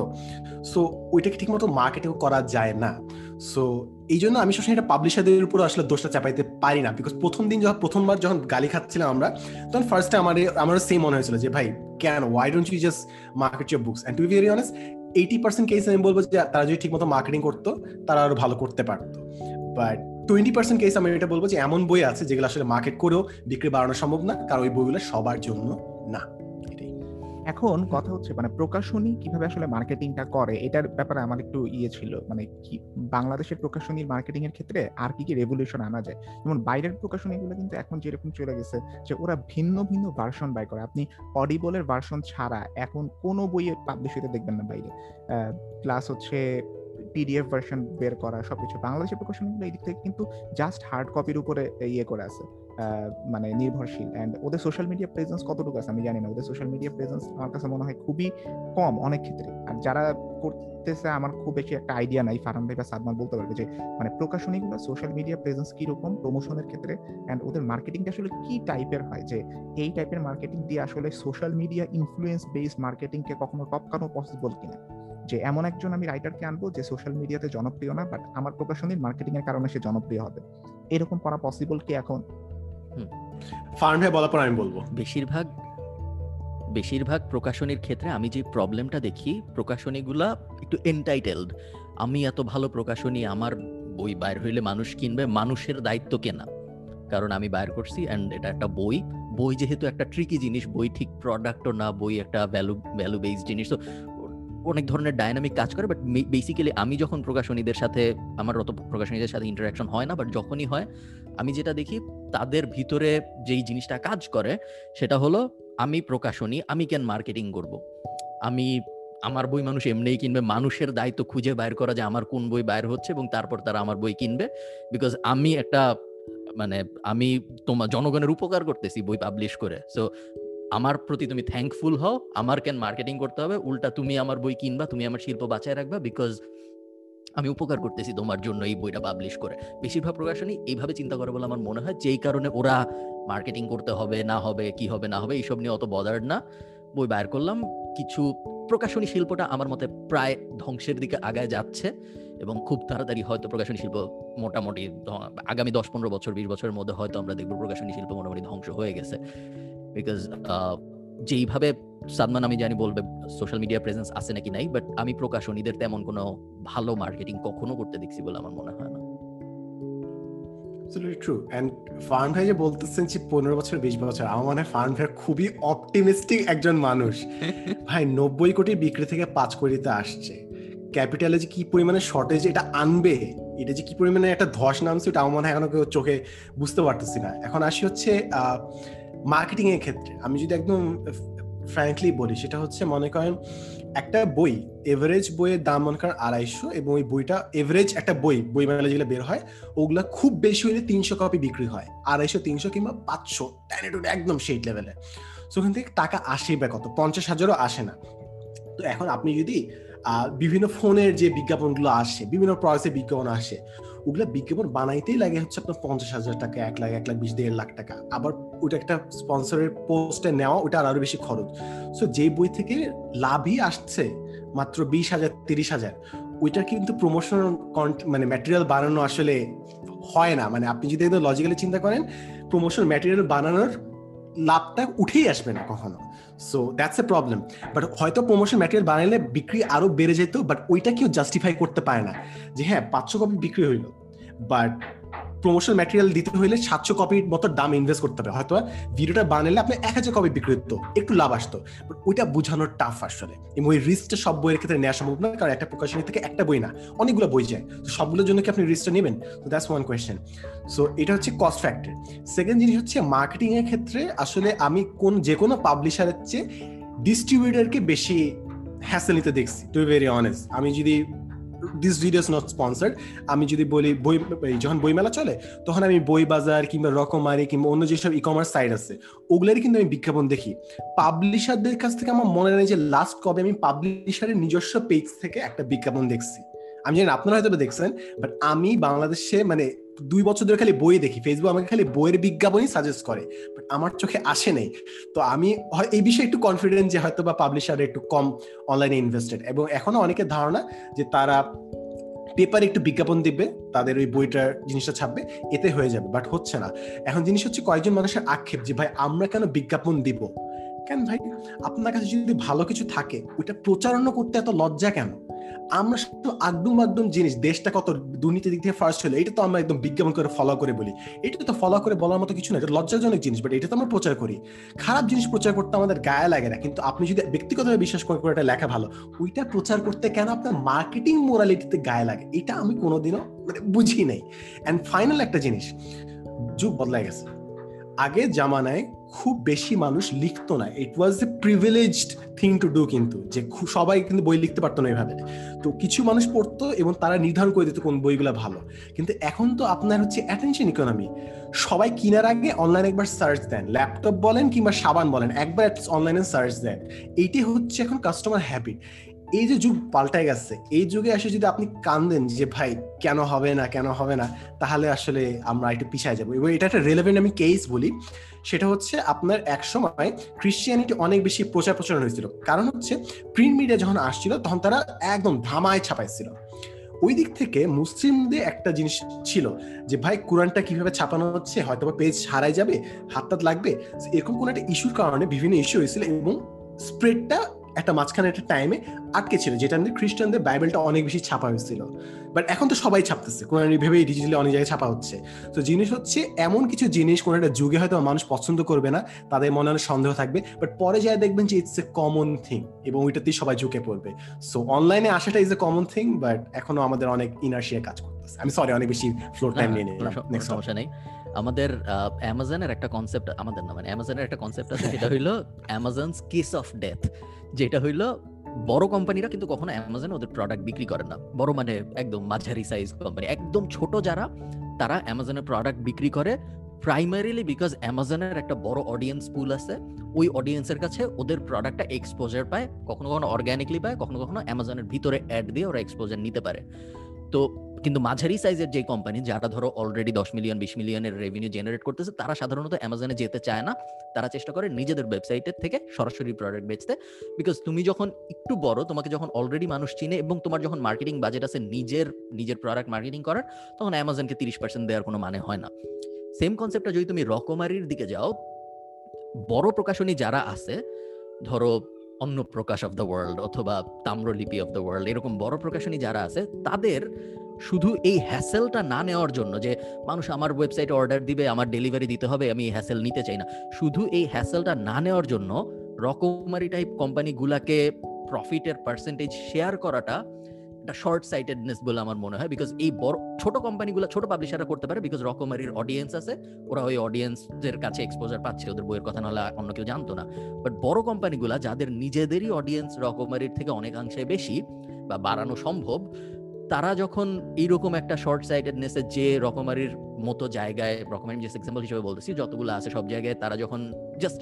C: সো ওইটাকে ঠিক মতো মার্কেটিং করা যায় না। সো এই জন্য আমি সবসময় এটা পাবলিশারদের উপর আসলে দোষটা চাপাইতে পারি না। বিকজ প্রথম দিন যখন, প্রথমবার যখন গালি খাচ্ছিলাম আমরা, তখন ফার্স্টে আমার, আমারও সেম মনে হয়েছিল যে, ভাই, কেন? Why don't you just market your books and to very honest eighty percent case আমি বলব যে, তারা যদি ঠিক মতো মার্কেটিং করতো, তারা আরও ভালো করতে পারতো। বাট টোয়েন্টি পার্সেন্ট কেস আমি এটা বলব যে, এমন বই আছে যেগুলো আসলে মার্কেট করেও বিক্রি বাড়ানো সম্ভব না। কারণ ওই বইগুলো সবার জন্য না, এটাই।
B: এখন কথা হচ্ছে মানে প্রকাশনী কীভাবে আসলে মার্কেটিংটা করে, এটার ব্যাপারে আমার একটু ইয়ে ছিল মানে কি, বাংলাদেশের প্রকাশনীর মার্কেটিং এর ক্ষেত্রে আর কি কি রেভলিউশন আনা যায়? যেমন বাইরের প্রকাশনীগুলো কিন্তু এখন যেরকম চলে গেছে, যে ওরা ভিন্ন ভিন্ন ভার্সন বাই করে। আপনি অডিবলের ভার্সন ছাড়া এখন কোনো বইয়ের পাবলিশ হতে দেখবেন না বাইরে। প্লাস হচ্ছে পিডিএফ ভার্সন বের করা, সবকিছু। বাংলাদেশের প্রকাশনীগুলো এই দিক থেকে কিন্তু জাস্ট হার্ড কপির উপরে ইয়ে করে আছে। মানে নির্ভরশীল অ্যান্ড ওদের সোশ্যাল মিডিয়া প্রেজেন্স কতটুকু আছে আমি জানি না। ওদের সোশ্যাল মিডিয়া প্রেজেন্স আমার কাছে মনে হয় খুবই কম অনেক ক্ষেত্রে। আর যারা করতেছে আমার খুব বেশি একটা আইডিয়া নাই, ফারহান ভাই বা সাদমান বলতে পারবে যে মানে প্রকাশনীগুলো সোশ্যাল মিডিয়া প্রেজেন্স কীরকম প্রমোশনের ক্ষেত্রে অ্যান্ড ওদের মার্কেটিংটা আসলে কি টাইপের হয়? যে, এই টাইপের মার্কেটিং দিয়ে আসলে সোশ্যাল মিডিয়া ইনফ্লুয়েন্স বেসড মার্কেটিংকে কখনো টপকানো পসিবল কিনা? যে, এমন একজন আমি রাইটারকে আনব যে সোশ্যাল মিডিয়াতে জনপ্রিয় না বাট আমার প্রকাশনীর মার্কেটিং এর কারণে সে জনপ্রিয় হবে। এরকম করা পসিবল কি এখন?
C: ফার্ম ভাই বলার পর আমি বলব।
A: বেশিরভাগ বেশিরভাগ প্রকাশনীর ক্ষেত্রে আমি যে প্রবলেমটা দেখি প্রকাশনীগুলা একটু এনটাইটেলড আমি এত ভালো প্রকাশনী আমার বই বাইর হইলে মানুষ কিনবে মানুষের দায়িত্ব কেনা। কারণ আমি বাইর করছি অ্যান্ড এটা একটা বই। বই যেহেতু একটা ট্রিকি জিনিস বই ঠিক প্রোডাক্টও না বই একটা ভ্যালু ভ্যালু বেসড জিনিস তো অনেক ধরনের ডাইনামিক কাজ করে বাট বেসিক্যালি আমি যখন প্রকাশনীদের সাথে আমার অত প্রকাশনীদের সাথে ইন্টারাকশন হয় না বাট যখনই হয় আমি যেটা দেখি, তাদের ভিতরে যেই জিনিসটা কাজ করে, সেটা হলো আমি প্রকাশনী, আমি কেন মার্কেটিং করব? আমি, আমার বই মানুষ এমনিই কিনবে, মানুষের দায়িত্ব খুঁজে বাইর করা যে আমার কোন বই বাইর হচ্ছে এবং তারপর তারা আমার বই কিনবে। বিকজ আমি একটা মানে আমি তোমার জনগণের উপকার করতেছি বই পাবলিশ করে। সো আমার প্রতি তুমি থ্যাঙ্কফুল হও, আমার কেন মার্কেটিং করতে হবে, উল্টা তুমি আমার বই কিনবা, তুমি আমার শিল্প বাঁচায় রাখবা বিকজ আমি উপকার করতেছি তোমার জন্য এই বইটা পাবলিশ করে। বেশিরভাগ প্রকাশনী এইভাবে চিন্তা করে বলে আমার মনে হয়, যেই কারণে ওরা মার্কেটিং করতে হবে, না হবে, কি হবে, না হবে, এইসব নিয়ে অত বদার না। বই বাইর করলাম, কিছু প্রকাশনী শিল্পটা আমার মতে প্রায় ধ্বংসের দিকে আগায় যাচ্ছে এবং খুব তাড়াতাড়ি হয়তো প্রকাশনী শিল্প মোটামুটি আগামী দশ পনেরো বছর, বিশ বছরের মধ্যে হয়তো আমরা দেখব প্রকাশনী শিল্প মোটামুটি ধ্বংস হয়ে গেছে। বিকজ যেইভাবে সাদমান আমি জানি বলবে সোশ্যাল মিডিয়া প্রেজেন্স আছে নাকি নাই বাট আমি প্রকাশনীদের তেমন কোনো ভালো মার্কেটিং কখনো করতে দেখছি বলে আমার মনে হয় না।
C: Absolutely true. And ফার্ন ভাই যে বলতেছেন যে পনেরো বছর বিশ বছর আমার মনে হয় ফার্ন ভাই খুবই অপটিমিস্টিক একজন মানুষ। ভাই নব্বই কোটি বিক্রি থেকে পাঁচ কোটিতে আসছে। ক্যাপিটালে যে কি পরিমাণে শর্টেজ এটা আনবে এটা যে কি পরিমাণে একটা ধস নামছে এটা আমার মনে হয় এখনও কেউ চোখে বুঝতে পারতেছি না। এখন আসি হচ্ছে মার্কেটিং এর ক্ষেত্রে, আমি যদি একদম ফ্র্যাঙ্কলি বলি, সেটা হচ্ছে মনে করেন একটা বই এভারেজ বইয়ের দাম মনে করেন আড়াইশো এবং ওই বইটা এভারেজ একটা বই বই মেলা যেগুলো বের হয়, ওগুলো খুব বেশি হলে তিনশো কপি বিক্রি হয়। আড়াইশো, তিনশো কিংবা পাঁচশো একদম সেই লেভেলে সো ওখান থেকে টাকা আসে বা কত? পঞ্চাশ হাজারও আসে না। তো এখন আপনি যদি বিভিন্ন ফোনের যে বিজ্ঞাপনগুলো আসে, বিভিন্ন প্রয়েসের বিজ্ঞাপন আসে ওগুলো বিজ্ঞাপন বানাইতেই লাগে হচ্ছে আপনার পঞ্চাশ হাজার টাকা, এক লাখ এক লাখ বিশ, দেড় লাখ টাকা। আবার ওটা একটা স্পন্সরের পোস্টে নেওয়া ওটা আরও বেশি খরচ। সো যে বই থেকে লাভই আসছে, মাত্র বিশ হাজার, তিরিশ হাজার ওইটা কিন্তু প্রমোশন মানে ম্যাটেরিয়াল বানানো আসলে হয় না। মানে আপনি যদি একদম লজিক্যালি চিন্তা করেন প্রমোশন ম্যাটেরিয়াল বানানোর লাভটা উঠেই আসবে না কখনো। So that's a problem but হয়তো প্রমোশন ম্যাটেরিয়াল বানাইলে বিক্রি আরও বেড়ে যেত বাট ওইটা কেউ জাস্টিফাই করতে পারে না। যে হ্যাঁ পাঁচশো কপি বিক্রি হইল। বাট প্রমোশন ম্যাটেরিয়াল দিতে হইলে সাতশো কপির মতো দাম ইনভেস্ট করতে হবে। হয়তো ভিডিওটা বানালে আপনি এক হাজার কপি বিক্রি হতো একটু লাভ আসতো। বাট ওইটা বোঝানোর টাফ আসলে। এবং ওই রিস্কটা সব বইয়ের ক্ষেত্রে নেওয়া সম্ভব না কারণ একটা প্রকাশনী থেকে একটা বই না, অনেকগুলো বই যায়। তো সবগুলোর জন্য কি আপনি রিস্কটা নেবেন? তো দ্যাটস ওয়ান কোয়েশ্চেন সো এটা হচ্ছে কস্ট ফ্যাক্টর সেকেন্ড জিনিস হচ্ছে মার্কেটিং এর ক্ষেত্রে আসলে আমি কোন যে কোনো পাবলিশারের চেয়ে ডিস্ট্রিবিউটারকে বেশি হ্যাসেল নিতে দেখছি টু ভেরি অনেস্ট আমি যদি this video is not sponsored আমি যদি বলি বই যখন বইমেলা চলে, তখন আমি বই বাজার কিংবা রকমারি কিংবা অন্য যেসব ই কমার্স সাইট আছে, ওগুলারই কিন্তু আমি বিজ্ঞাপন দেখি। পাবলিশারদের কাছ থেকে আমার মনে নেই যে লাস্ট কবে আমি পাবলিশারের নিজস্ব পেজ থেকে একটা বিজ্ঞাপন দেখছি। আমি জানি আপনারা হয়তো দেখছেন বাট আমি বাংলাদেশে মানে দুই বছর ধরে খালি বই দেখি। ফেসবুক আমাকে খালি বইয়ের বিজ্ঞাপনই সাজেস্ট করে। আমার চোখে আসে নেই। তো আমি এই বিষয়ে একটু কনফিডেন্ট যে হয়তো বা পাবলিশার একটু কম অনলাইনে ইনভেস্টেড এবং এখনও অনেকের ধারণা যে তারা পেপারে একটু বিজ্ঞাপন দিবে, তাদের ওই বইটার জিনিসটা ছাপবে, এতে হয়ে যাবে বাট হচ্ছে না। এখন জিনিস হচ্ছে কয়েকজন মানুষের আক্ষেপ যে, ভাই, আমরা কেন বিজ্ঞাপন দিব? কেন ভাই, আপনার কাছে যদি ভালো কিছু থাকে, ওইটা প্রচারণা করতে এত লজ্জা কেন? আমরা শুধু আগডুম আগডুম জিনিস, দেশটা কত দুর্নীতির দিক থেকে ফার্স্ট হলো, এটা তো আমরা একদম বিজ্ঞাপন করে ফলো করে বলি। এটা তো ফলো করে বলার মতো কিছু না, এটা লজ্জাজনক জিনিস বাট এটা তো আমরা প্রচার করি। খারাপ জিনিস প্রচার করতে আমাদের গায়ে লাগে না, কিন্তু আপনি যদি ব্যক্তিগতভাবে বিশ্বাস করে করে এটা লেখা ভালো, ওইটা প্রচার করতে কেন আপনার মার্কেটিং মোরালিটিতে গায়ে লাগে? এটা আমি কোনোদিনও মানে বুঝি নাই। অ্যান্ড ফাইনাল একটা জিনিস, যুগ বদলায় গেছে। আগে জামানায় খুব বেশি মানুষ লিখতো না। It was a privileged thing to do কিন্তু, যে সবাই কিন্তু বই লিখতে পারতো না এইভাবে তো কিছু মানুষ পড়তো এবং তারা নির্ধারণ করে দিত কোন বইগুলো ভালো। কিন্তু এখন তো আপনার হচ্ছে অ্যাটেনশন ইকোনমি সবাই কেনার আগে অনলাইনে একবার সার্চ দেন। ল্যাপটপ বলেন কিংবা সাবান বলেন, একবার অনলাইনে সার্চ দেন। এইটি হচ্ছে এখন কাস্টমার হ্যাবিট এই যে যুগ পাল্টায় গেছে, এই যুগে এসে যদি আপনি কান্দেন যে, ভাই, কেন হবে না, কেন হবে না? তাহলে আসলে আমরা একটু পিছায় যাব। এবং এটা একটা রেলেভেন্ট আমি কেস বলি। সেটা হচ্ছে আপনার এক সময় ক্রিশ্চিয়ানিটি অনেক বেশি প্রচার প্রচারণ হয়েছিল। কারণ হচ্ছে প্রিন্ট মিডিয়া যখন আসছিল, তখন তারা একদম ধামায় ছাপাইছিল। ওই দিক থেকে মুসলিমদের একটা জিনিস ছিল যে, ভাই, কোরআনটা কীভাবে ছাপানো হচ্ছে? হয়তো পেজ হারাই যাবে হাতটাত লাগবে। এরকম কোনো একটা ইস্যুর কারণে বিভিন্ন ইস্যু হয়েছিল এবং স্প্রেডটা একটা মাঝখানে একটা টাইমে আটকে ছিল যেটা আমাদের খ্রিস্টানদের বাইবেলটা অনেক বেশি ছাপা হয়েছিল। বাট এখন তো সবাই ছাপতেছে কোরআন ভেবে ডিজিটালি অনেক জায়গায় ছাপা হচ্ছে। তো জিনিস হচ্ছে এমন কিছু জিনিস কোনো একটা যুগে হয়তো মানুষ পছন্দ করবে না তাদের মনে অনেক সন্দেহ থাকবে। বাট পরে যায় দেখবেন যে ইটস এ কমন থিং এবং ওইটাতেই সবাই ঝুঁকে পড়বে। সো অনলাইনে আসাটা is a common thing but এখনও আমাদের অনেক ইনার্শিয়া কাজ করতেছে। আমি সরি অনেক বেশি ফ্লোর টাইম নিয়ে নিলাম।
A: সমস্যা নেই। আমাদের অ্যামাজনের একটা কনসেপ্ট আমাদের না মানে অ্যামাজনের একটা কনসেপ্ট আছে সেটা হইল অ্যামাজনস কিস অফ ডেথ যেটা হইল, বড় কোম্পানিরা কিন্তু কখনো অ্যামাজনে ওদের প্রোডাক্ট বিক্রি করে না। বড় মানে একদম মাঝারি সাইজ কোম্পানি একদম ছোট যারা, তারা অ্যামাজনের প্রোডাক্ট বিক্রি করে। প্রাইমারিলি বিকজ অ্যামাজনের একটা বড় অডিয়েন্স পুল আছে, ওই অডিয়েন্সের কাছে ওদের প্রোডাক্টটা এক্সপোজার পায়, কখনো কখনো অর্গ্যানিকলি পায়, কখনো কখনো অ্যামাজনের ভিতরে অ্যাড দিয়ে ওরা এক্সপোজার নিতে পারে। তো কিন্তু মাঝারি সাইজের যে কোম্পানি যারা ধরো অলরেডি দশ মিলিয়ন বিশ মিলিয়নের রেভিনিউ জেনারেট করতেছে, তারা সাধারণত অ্যামাজনে যেতে চায় না। তারা চেষ্টা করে নিজেদের ওয়েবসাইটের থেকে সরাসরি প্রোডাক্ট বেচতে। বিকজ তুমি যখন একটু বড়, তোমাকে যখন অলরেডি মানুষ চিনে এবং তোমার যখন মার্কেটিং বাজেট আছে নিজের নিজের প্রোডাক্ট মার্কেটিং করার, তখন অ্যামাজনকে তিরিশ পার্সেন্ট দেওয়ার কোনো মানে হয় না। সেম কনসেপ্টটা যদি তুমি রকমারির দিকে যাও, বড় প্রকাশনী যারা আছে, ধরো অন্য প্রকাশ অফ দ্য ওয়ার্ল্ড অথবা তাম্রলিপি অফ দ্য ওয়ার্ল্ড এরকম বড় প্রকাশনী যারা আছে, তাদের শুধু এই হ্যাসেলটা না নেওয়ার জন্য যে, মানুষ আমার ওয়েবসাইটে অর্ডার দিবে, আমার ডেলিভারি দিতে হবে, আমি এই হ্যাসেল নিতে চাই না। শুধু এই হ্যাসেলটা না নেওয়ার জন্য রকমারি টাইপ কোম্পানিগুলাকে প্রফিটের পার্সেন্টেজ শেয়ার করাটা একটা শর্ট সাইটেডনেস বলে আমার মনে হয় বিকজ এই বড়, ছোট কোম্পানিগুলো ছোট পাবলিশাররা করতে পারে বিকজ রকমারির অডিয়েন্স আছে। ওরা ওই অডিয়েন্সদের কাছে এক্সপোজার পাচ্ছে, ওদের বইয়ের কথা নাহলে অন্য কেউ জানতো না। বাট বড় কোম্পানিগুলা যাদের নিজেদেরই অডিয়েন্স রকমারির থেকে অনেকাংশে বেশি বা বাড়ানো সম্ভব, তারা যখন এইরকম একটা শর্ট সাইটেডনেসে যে রকমারির মতো জায়গায় রকমারি যে এক্সাম্পল হিসেবে বলতেছি, যতগুলো আছে সব জায়গায় তারা যখন জাস্ট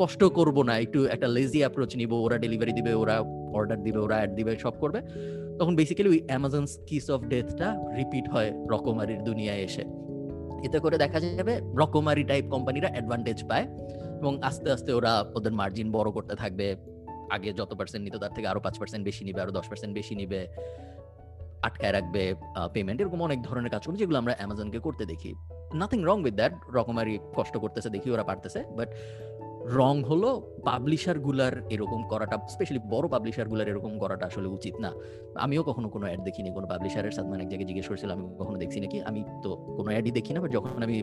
A: কষ্ট করব না, একটু একটা লেজি অ্যাপ্রোচ নিব, ওরা ডেলিভারি দিবে, ওরা অর্ডার দিবে, ওরা অ্যাড দিবে, সব করবে তখন বেসিক্যালি ওই অ্যামাজন কিস অফ ডেথটা রিপিট হয় রকমারির দুনিয়ায় এসে। এতে করে দেখা যাবে রকমারি টাইপ কোম্পানিরা অ্যাডভান্টেজ পায় এবং আস্তে আস্তে ওরা ওদের মার্জিন বড় করতে থাকবে। আগে যত পার্সেন্ট নিত তার থেকে আরও পাঁচ পার্সেন্ট বেশি নিবে, আরও দশ পার্সেন্ট বেশি নিবে। আটকায় রাখবে পেমেন্ট এরকম অনেক ধরনের কাজ করবে যেগুলো আমরা অ্যামাজনকে করতে দেখি। নাথিং রং উইথ দ্যাট রকমারি কষ্ট করতেছে দেখি ওরা পারতেছে বাট রং হলো পাবলিশারগুলার এরকম করাটা স্পেশালি বড় পাবলিশারগুলার এরকম করাটা আসলে উচিত না। আমিও কখনো কোনো অ্যাড দেখিনি, কোনো পাবলিশারের সাথে অনেক জায়গায় জিজ্ঞেস করছিলাম, আমি কখনো দেখছি নাকি? আমি তো কোনো অ্যাডই দেখি না বাট যখন আমি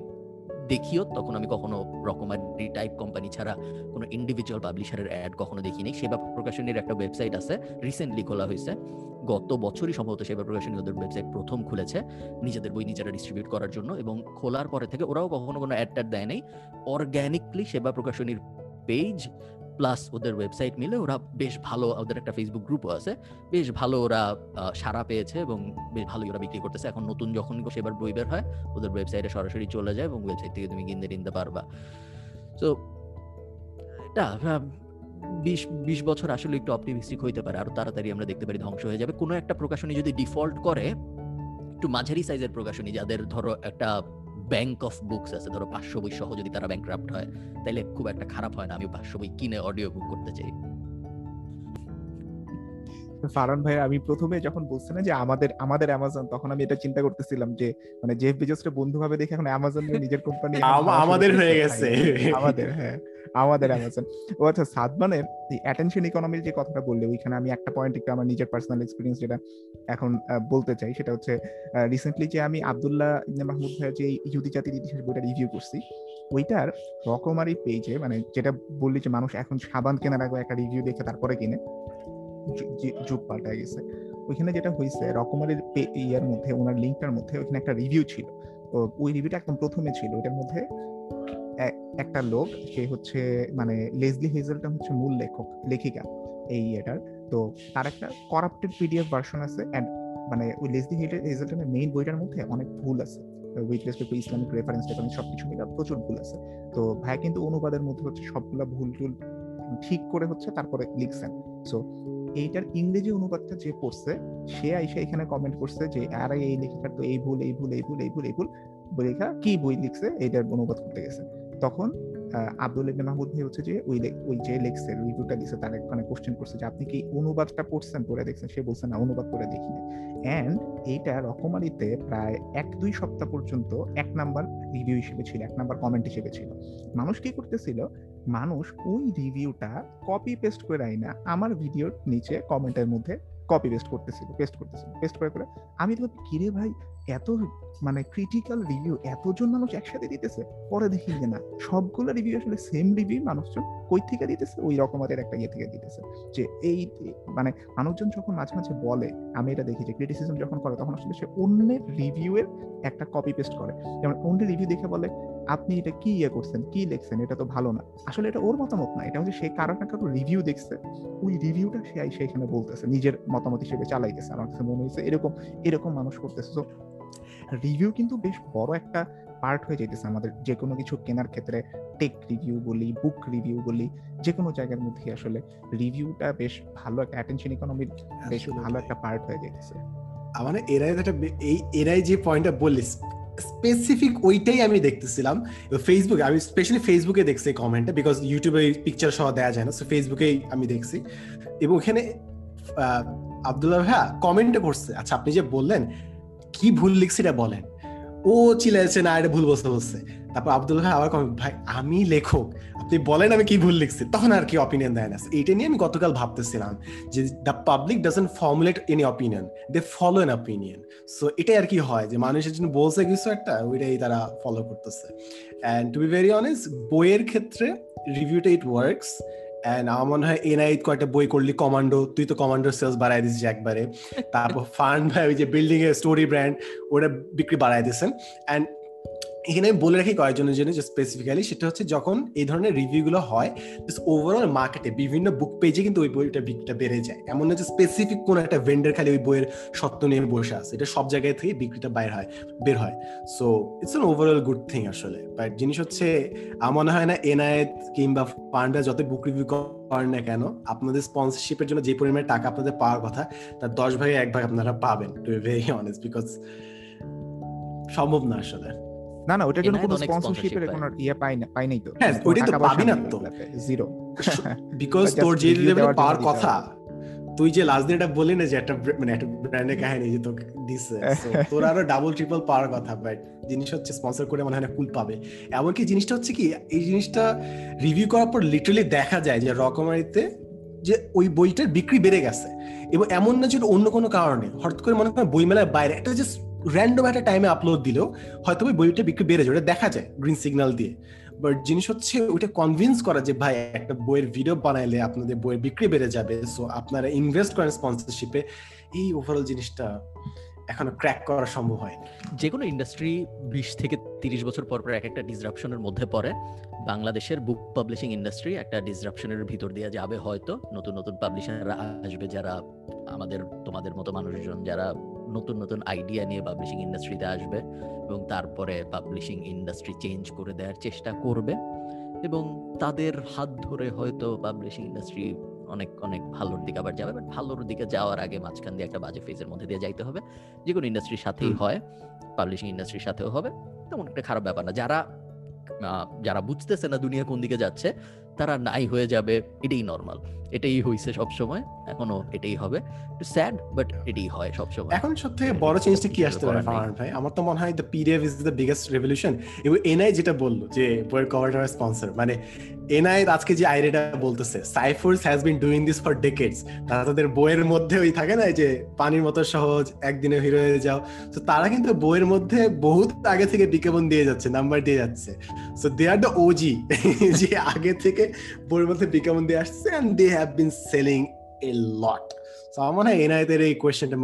A: দেখিও, তখন আমি কখনো রকমারি টাইপ কোম্পানি ছাড়া কোনো ইন্ডিভিজুয়াল পাবলিশারের অ্যাড কখনো দেখিনি। সেবা প্রকাশনীর একটা ওয়েবসাইট আছে রিসেন্টলি খোলা হয়েছে। গত বছরই সম্ভবত সেবা প্রকাশনী ওদের ওয়েবসাইট প্রথম খুলেছে, নিজেদের বই নিজেরা ডিস্ট্রিবিউট করার জন্য এবং খোলার পরে থেকে ওরাও কখনো কোনো অ্যাড ট্যাড দেয় নাই। অর্গ্যানিকলি সেবা প্রকাশনীর পেজ প্লাস ওদের ওয়েবসাইট মিলে ওরা বেশ ভালো, ওদের একটা ফেসবুক গ্রুপও আছে। বেশ ভালো ওরা সারা পেয়েছে এবং বেশ ভালোই ওরা বিক্রি করতেছে। এখন নতুন যখন সেবার বই বের হয়, ওদের ওয়েবসাইটে সরাসরি চলে যায় এবং ওয়েবসাইট থেকে তুমি কিনতে কিনতে পারবা। তো এটা বিশ বিশ বছর আসলে একটু অপটিমিস্টিক হইতে পারে। আরও তাড়াতাড়ি আমরা দেখতে পারি ধ্বংস হয়ে যাবে। কোনো একটা প্রকাশনী যদি ডিফল্ট করে, একটু মাঝারি সাইজের প্রকাশনী, যাদের ধরো একটা ব্যাংক অফ বুকস আছে। ধরো পাঁচশো বই সহ যদি তারা ব্যাংক্রাফ্ট হয় তাহলে খুব একটা খারাপ হয় না। আমি পাঁচশো বই কিনে অডিও বুক করতে চাই।
B: ফারান ভাই আমি প্রথমে যখন বলছি না যে আমাদের আমাদের অ্যামাজন তখন আমি এটা চিন্তা করতেছিলাম যে মানে জেফ বেজোসকে বন্ধু ভাবে দেখে এখন অ্যামাজন নিয়ে নিজের কোম্পানি
C: আমাদের হয়ে গেছে।
B: আমাদের হ্যাঁ। আমাদের অ্যামাজন। ও আচ্ছা সাদমানের অ্যাটেনশন ইকোনমির যে কথাটা বললে, ওইখানে আমি একটা পয়েন্ট একটু আমার নিজের পার্সোনাল এক্সপিরিয়েন্স যেটা এখন বলতে চাই, সেটা হচ্ছে রিসেন্টলি যে আমি আব্দুল্লাহ ইবনে মাহমুদ ভাইয়ের যে ইহুদি জাতির ইতিহাস বইটা রিভিউ করছি, ওইটার রকমারি পেজে মানে যেটা বললি যে মানুষ এখন সাবান কেনার আগে একটা রিভিউ দেখে তারপরে কিনে যুগ পাল্টা গেছে। ওইখানে যেটা হয়েছে রকমারির পে, ইয়ার মধ্যে, ওনার লিঙ্কটার মধ্যে ওইখানে একটা রিভিউ ছিল। তো ওই রিভিউটা একদম প্রথমে ছিল, ওইটার মধ্যে একটা লোক, সে হচ্ছে মানে লেজলি হেজেলটন হচ্ছে মূল লেখক, লেখিকা এই ইয়েটার তো তার একটা করাপ্টেড পিডিএফ ভার্সন আছে এন্ড মানে ওই লেজলি হেজেলটনের মেইন বইটার মধ্যে অনেক ভুল আছে। With respect to Islamic reference technique সবকিছু মিলে প্রচুর ভুল আছে। তো ভাই কিন্তু অনুবাদের মধ্যে হচ্ছে সবগুলা ভুল টুল ঠিক করে হচ্ছে তারপরে লিখছেন। সো এইটার ইংরেজি অনুবাদটা যে পড়ছে, সে আইসা এখানে কমেন্ট করছে যে, আর এই লেখিকার তো এই ভুল এই ভুল এই ভুল এই ভুল এই ভুল, লেখা কি বই লিখছে? এইটার অনুবাদ করতে গেছে। তখন আব্দুল ইবনে মাহমুদ ভাই হচ্ছে যে ওই ওই যে লেখছে রিভিউটা দিছে, তার মানে কোশ্চেন করছে যে, আপনি কি অনুবাদটা পড়ছেন, পড়ে দেখছেন? সে বলছে, না, অনুবাদ করে দেখি না অ্যান্ড এইটা রকমারিতে প্রায় এক দুই সপ্তাহ পর্যন্ত এক নাম্বার রিভিউ হিসেবে ছিল, এক নাম্বার কমেন্ট হিসেবে ছিল। মানুষ কি করতেছিল? মানুষ ওই রিভিউটা কপি পেস্ট করে আইনা আমার ভিডিওর নিচে কমেন্টের মধ্যে কপি পেস্ট করতেছিল পেস্ট করতেছিল পেস্ট করে করে আমি তো কিরে ভাই এত মানে ক্রিটিক্যাল রিভিউ এতজন মানুষ একসাথে দিতেছে, পরে দেখি যে না, সবগুলো রিভিউ আসলে সেম রিভিউ মানুষজন কই থেকে দিতেছে? ওই রকমের একটা ইয়ে থেকে দিতেছে। যে এই মানে মানুষজন যখন মাঝে মাঝে বলে, আমি এটা দেখি যে ক্রিটিসিজম যখন করে, তখন আসলে সে অন্যের রিভিউ এর একটা কপি পেস্ট করে। যেমন অন্যের রিভিউ দেখে বলে, আপনি এটা কি ইয়ে করছেন? কি লিখছেন? এটা তো ভালো না। আসলে এটা ওর মতামত না, এটা হচ্ছে সে কারও না কারও রিভিউ দেখছে। ওই রিভিউটা সে সেখানে বলতেছে, নিজের মতামত হিসেবে চালাইতেছে, আমার কাছে মনে হয়েছে এরকম এরকম মানুষ করতেছে। তো রিভিউ কিন্তু বেশ বড় একটা পার্ট হয়ে যেতেছে আমাদের যে কোনো কিছু কেনার ক্ষেত্রে টেক রিভিউ বলি বুক রিভিউ বলি যে কোনো জায়গার মধ্যে আসলে রিভিউটা বেশ ভালো একটা অ্যাটেনশন ইকোনমির বেশ ভালো একটা পার্ট হয়ে যেতেছে
C: মানে এরাই যেটা এই এরাই যে পয়েন্টটা বললিস স্পেসিফিক ওইটাই আমি দেখতেছিলাম। ফেসবুকে আমি স্পেশালি ফেসবুকে দেখছি কমেন্টটা বিকজ ইউটিউবে পিকচার সহ দেওয়া যায় না সো ফেসবুকেই আমি দেখছি। এবং এখানে আবদুল্লাহ ভাইয়া কমেন্টে করছে আচ্ছা আপনি যে বললেন কি ভুল লিখছি এটা বলেন। ও চিলাইছে না, এটা ভুল বসতে বসছে তারপর আব্দুল ভাই আবার ভাই, আমি লেখক, আপনি বলেন আমি কি ভুল লিখছি। তখন আর কি অপিনিয়ন দেয় না। এইটা নিয়ে আমি গতকাল ভাবতেছিলাম যে the public doesn't formulate any opinion they follow an opinion so এটাই আর কি হয় যে মানুষের জন্য বলছে কিছু একটা, ওইটাই তারা ফলো করতেছে। And to be very honest বইয়ের ক্ষেত্রে রিভিউটা ইট ওয়ার্কস এন্ড আমার মনে হয় এনআই কয়েকটা বই করলি কমান্ডো তুই তো কমান্ডো সেলস বাড়াই দিছিস একবারে। তারপর ফান্ড ভাই ওই যে বিল্ডিং এর স্টোরি ব্র্যান্ড ওটা বিক্রি বাড়াই দিয়েছেন। এন্ড এখানে আমি বলে রাখি কয়েকজনের জন্য যে স্পেসিফিক্যালি সেটা হচ্ছে যখন এই ধরনের রিভিউগুলো হয় ওভারঅল মার্কেটে বিভিন্ন বুক পেজে কিন্তু ওই বইটা বিক্রিটা বেড়ে যায়। এমন না যে স্পেসিফিক কোনো একটা ভেন্ডার খালি ওই বইয়ের সত্য নিয়ে বসে আছে, এটা সব জায়গায় থেকে বিক্রিটা বাইর হয়, বের হয়। So it's an overall good thing আসলে। বাট জিনিস হচ্ছে, আমার মনে হয় না এনআইএত কিংবা ফান্ডা যত বুক রিভিউ করেন না কেন, আপনাদের স্পন্সরশিপের জন্য যে পরিমাণে টাকা আপনাদের পাওয়ার কথা, তার দশ ভাগে এক ভাগ আপনারা পাবেন টু ভেরি অনেস্ট বিকজ সম্ভব না আসলে।
B: না না ওটার জন্য কোনো স্পন্সরশিপের কোনো ইয়ে পাই না পাই নাই তো।
C: হ্যাঁ,
B: কোনো
C: ওইটাই তো পাবি না তো।
B: জিরো
C: বিকজ তোর যে
B: review
C: লেভেলে পাওয়ার কথা। তুই যে লাস্ট দিন এটা বললি না যে একটা মানে একটা ব্র্যান্ডের কাহিনী যে তোকে দিছে তোর আরও ডাবল ট্রিপল পাওয়ার কথা বাট জিনিস হচ্ছে স্পন্সর করে মনে হয় না কুল পাবে। এমনকি জিনিসটা হচ্ছে কি এই জিনিসটা রিভিউ করার পর লিটারালি দেখা যায় যে রকমারিতে যে ওই বইটার বিক্রি বেড়ে গেছে। এবং এমন না যে অন্য কোনো কারণে হঠাৎ করে মনে করেন বইমেলার বাইরে একটা জাস্ট র্যান্ডম একটা টাইমে আপলোড দিলেও হয়তো ওই বইটা বিক্রি বেড়ে যায়, ওটা দেখা যায় গ্রিন সিগন্যাল দিয়ে। বাট জিনিস হচ্ছে ওইটা কনভিন্স করা যে, ভাই, একটা বইয়ের ভিডিও বানাইলে আপনাদের বইয়ের বিক্রি বেড়ে যাবে। সো আপনারা ইনভেস্ট করেন স্পন্সরশিপে এই ওভারঅল জিনিসটা এখনও ক্র্যাক করা সম্ভব হয়
A: যে কোনো ইন্ডাস্ট্রি বিশ থেকে তিরিশ বছর পর পর এক একটা ডিসরাপশনের মধ্যে পড়ে। বাংলাদেশের বুক পাবলিশিং ইন্ডাস্ট্রি একটা ডিসরাপশনের ভিতর দিয়ে যাবে হয়তো। নতুন নতুন পাবলিশাররা আসবে যারা আমাদের, তোমাদের মতো মানুষজন, যারা নতুন নতুন আইডিয়া নিয়ে পাবলিশিং ইন্ডাস্ট্রিতে আসবে এবং তারপরে পাবলিশিং ইন্ডাস্ট্রি চেঞ্জ করে দেওয়ার চেষ্টা করবে এবং তাদের হাত ধরে হয়তো পাবলিশিং ইন্ডাস্ট্রি অনেক অনেক ভালোর দিকে আবার যাবে বাট ভালোর দিকে যাওয়ার আগে মাঝখান দিয়ে একটা বাজে ফেজের মধ্যে দিয়ে যাইতে হবে। যে কোনো ইন্ডাস্ট্রির সাথেই হয় পাবলিশিং ইন্ডাস্ট্রির সাথেও হবে তেমন একটা খারাপ ব্যাপার না। যারা যারা বুঝতেছে না দুনিয়া কোন দিকে যাচ্ছে তারা নাই হয়ে যাবে এটাই নর্মাল এটাই হইছে সব সময় এখনও এটাই হবে। স্যাড বাট এটাই হয় সব সময়
C: এখন সব থেকে বড় চেঞ্জটা কি আসতে পারে? ফারহান ভাই আমার তো মনে হয় the PDF is the biggest revolution এবং এনআই যেটা বলল যে বইয়ের কভারটা স্পন্সর মানে এনআই আজকে যে আইডিয়াটা বলতেছে Psyforce has been doing this for decades তারা তাদের বইয়ের মধ্যে ওই থাকে না যে পানির মতো সহজ একদিনে হিরো হয়ে যাও। তো তারা কিন্তু বইয়ের মধ্যে বহুত আগে থেকে বিজ্ঞাপন দিয়ে যাচ্ছে নাম্বার দিয়ে যাচ্ছে। So they are the OG যে আগে থেকে বইয়ের মধ্যে বিজ্ঞাপন দিয়ে আসছে and they have been selling a lot so আমার মনে হয় এই কোয়েশ্চেনটা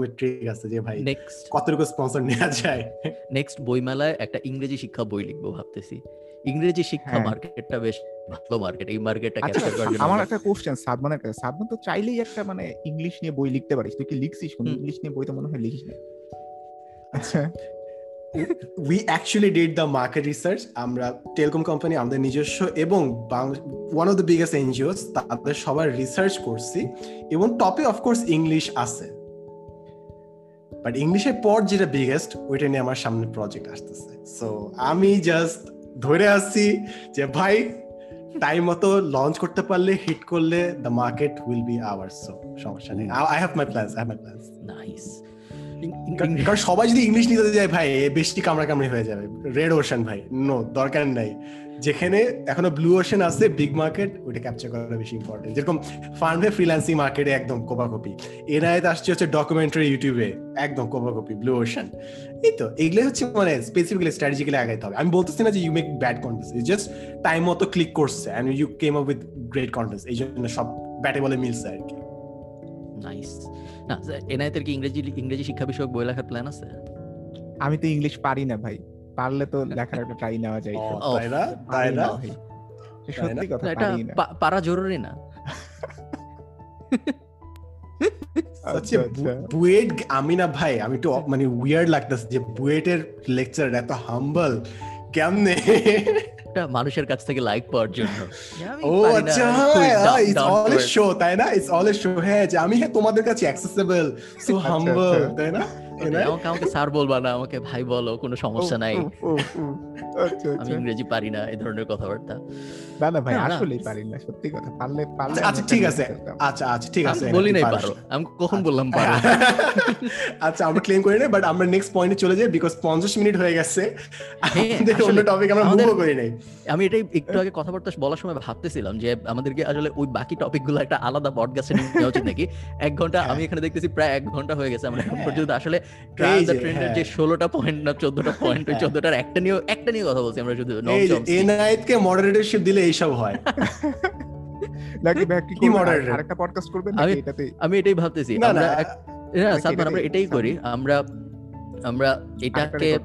C: আছে যে ভাই কতটুকু স্পন্সর নেওয়া যায়?
A: নেক্সট বইমেলায় একটা ইংরেজি শিক্ষা বই লিখব ভাবতেছি। ইংরেজি শিক্ষা
B: হ্যাঁ।
A: মার্কেটটা বেশ ভালো মার্কেট এই মার্কেটটা
B: আচ্ছা
A: ক্যাপচার করার জন্য
B: আমার একটা কোশ্চেন সাদমানের কাছে। সাদমান তো চাইলেই একটা মানে ইংলিশ নিয়ে বই লিখতে পারিস। তুই কি লিখছিস? কোন ইংলিশ নিয়ে বই তো মনে হয় লিখিস না। আচ্ছা।
C: We actually did the market research আমরা টেলকম কোম্পানি আমাদের নিজস্ব এবং one of the biggest NGOs তাদের সবার রিসার্চ করছি এবং টপে অফকোর্স ইংলিশ আছে। বাট ইংলিশের পর যেটা বিগেস্ট ওইটা নিয়ে আমার সামনে প্রজেক্ট আসতেছে। সো আমি জাস্ট ধরে আসছি যে, ভাই টাইম মতো লঞ্চ করতে পারলে হিট করলে the market will be our so সমস্যা নেই। I have my plans I have my plans
A: nice
C: কারণ সবাই যদি ইংলিশ নিতে যায় ভাই এ বেশি কামড়া কামড়ি হয়ে যাবে। রেড ওশান ভাই নো দরকার নাই। যেখানে এখনও ব্লু ওশান আছে বিগ মার্কেট ওইটা ক্যাপচার করা বেশি ইম্পর্টেন্ট যেরকম ফার্মে ফ্রিল্যান্সিং মার্কেটে একদম কোপাকপি। এনআইতে আসছে হচ্ছে ডকুমেন্টারি ইউটিউবে একদম কোপাকপি ব্লু ওশান এই তো এগুলো হচ্ছে মানে স্পেসিফিক্যালি স্ট্র্যাটেজিক্যালি আগাইতে হবে। আমি বলতেছি না যে you make bad content just time মতো ক্লিক করছে and you came up with great content এই জন্য সব ব্যাটে বলে মিলছে আর কি।
A: নাইস না কি ইংরেজি ইংরেজি শিক্ষা বিষয়ক বই লেখার প্ল্যান আছে?
B: আমি তো ইংলিশ পারি না ভাই। পারলে তো লেখার একটা ট্রাই নেওয়া যায়।
C: তাই না? তাই না?
B: সত্যি কথা
A: এটা
B: পারি না।
A: পারা জরুরি না।
B: আচ্ছা, আচ্ছা।
C: বুয়েট আমি না ভাই আমি একটু মানে উইয়ার্ড লাগতেছে যে বুয়েটের লেকচার এত হাম্বল কেমনে?
A: এটা মানুষের কাছ থেকে লাইক পাওয়ার জন্য।
C: ও আচ্ছা ইটস অল এ শো তাই না? ইটস অল এ শো হ্যাঁ যে আমি হ্যাঁ তোমাদের কাছে অ্যাক্সেসিবল সো হাম্বল। তাই না?
A: আমাকে আমাকে স্যার বলবা না আমাকে ভাই বলো কোনো সমস্যা নাই।
B: আচ্ছা
A: আমি
B: আচ্ছা।
A: ইংরেজি পারি না এই ধরনের কথাবার্তা।
B: না না ভাই। আসলেই পারি না সত্যি কথা। পারলে পারলে
C: আচ্ছা ঠিক আছে। আচ্ছা আচ্ছা ঠিক আছে
A: বলি নাই
C: পারো।
A: আমি কখন বললাম পারো?
C: আচ্ছা আমরা ক্লেম করি না বাট আমরা নেক্সট পয়েন্টে চলে যাই বিকজ পঞ্চাশ মিনিট হয়ে গেছে।
A: হ্যাঁ,
C: আমাদের অন্য টপিক আমরা মুভও করি নাই।
A: আমি এটাই একটু আগে কথাবার্তা বলার সময় ভাবতেছিলাম যে আমাদেরকে আসলে ওই বাকি টপিকগুলো একটা আলাদা পডকাস্টে নেওয়া উচিত নাকি? এক ঘণ্টা আমি এখানে দেখতেছি প্রায় এক ঘণ্টা হয়ে গেছে আমরা এখন পর্যন্ত। আসলে ট্রেন্ডের
C: হ্যাঁ।
A: যে ষোলোটা পয়েন্ট না চোদ্দটা পয়েন্ট ওই
C: হ্যাঁ।
A: চোদ্দটার একটা নিয়ে একটা নিয়ে কথা বলছি আমরা শুধু
C: এনআইট কে মডারেটরশিপ দিলে এইসব হয়।
B: নাকি কি
C: কি
B: করবেন? আর-
C: moderator?
B: আরেকটা পডকাস্ট করবেন
A: আমি-
B: নাকি এটাতে?
A: আমি এটাই ভাবতেছি। আমরা না
B: নাকি
A: আমরা এটাই করি। আমরা আমরা এটাকে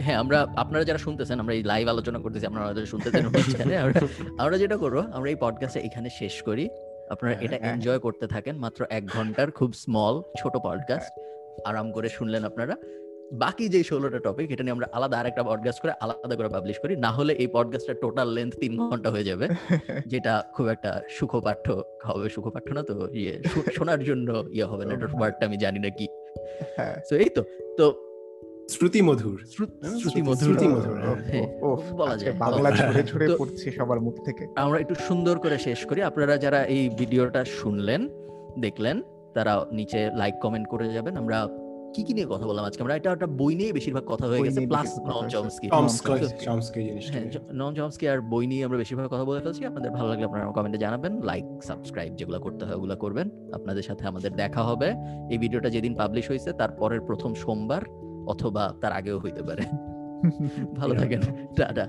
A: হ্যাঁ আমরা আপনারা যারা শুনতেছেন আমরা এই লাইভ আলোচনা করতেছি আপনারা শুনতেছেন আমরা আমরা যেটা করব আমরা এই পডকাস্টে এখানে শেষ করি। আপনারা
B: হ্যাঁ,
A: এটা
B: হ্যাঁ।
A: এনজয় করতে থাকেন। মাত্র এক ঘণ্টার খুব স্মল ছোট পডকাস্ট আরাম করে শুনলেন আপনারা। বাকি যে ষোলোটা টপিক এটা নিয়ে আমরা আলাদা আরেকটা পডকাস্ট করে আলাদা করে পাবলিশ করি। না হলে এই পডকাস্টের টোটাল লেন্থ তিন ঘণ্টা হয়ে যাবে যেটা খুব একটা সুখপাঠ্য হবে সুখপাঠ্য না তো ইয়ে শোনার জন্য ইয়ে হবে না ওয়ার্ডটা আমি জানি না কি।
B: হ্যাঁ।
A: তো এই তো তো
C: শ্রুতি মধুর। হ্যাঁ,
A: শ্রুতি
C: শ্রুতি-
A: মধুর।
C: শ্রুতি মধুর,
B: ওহ,
A: হ্যাঁ,
B: ওহ,
A: বলা যায়,
B: বাংলা ছড়ে ছড়ে পড়ছে সবার মুখ থেকে।
A: আমরা একটু সুন্দর করে শেষ করি। আপনারা যারা এই ভিডিওটা শুনলেন দেখলেন তারা নিচে লাইক কমেন্ট করে যাবেন। আমরা কি কি নিয়ে কথা বললাম আজকে? আমরা এটা একটা বই নিয়ে বেশিরভাগ কথা হয়ে গেছে plus Noam Chomsky Noam Chomsky আর বই নিয়ে আমরা বেশিরভাগ কথা বলে ফেলছি। আপনাদের ভালো লাগলে আপনারা কমেন্টে জানাবেন লাইক সাবস্ক্রাইব যেগুলো করতে হয় ওগুলো করবেন। আপনাদের সাথে আমাদের দেখা হবে। এই ভিডিওটা যেদিন পাবলিশ হয়েছে তারপরের প্রথম সোমবার অথবা তার আগেও হইতে পারে। ভালো থাকেন। টাটা।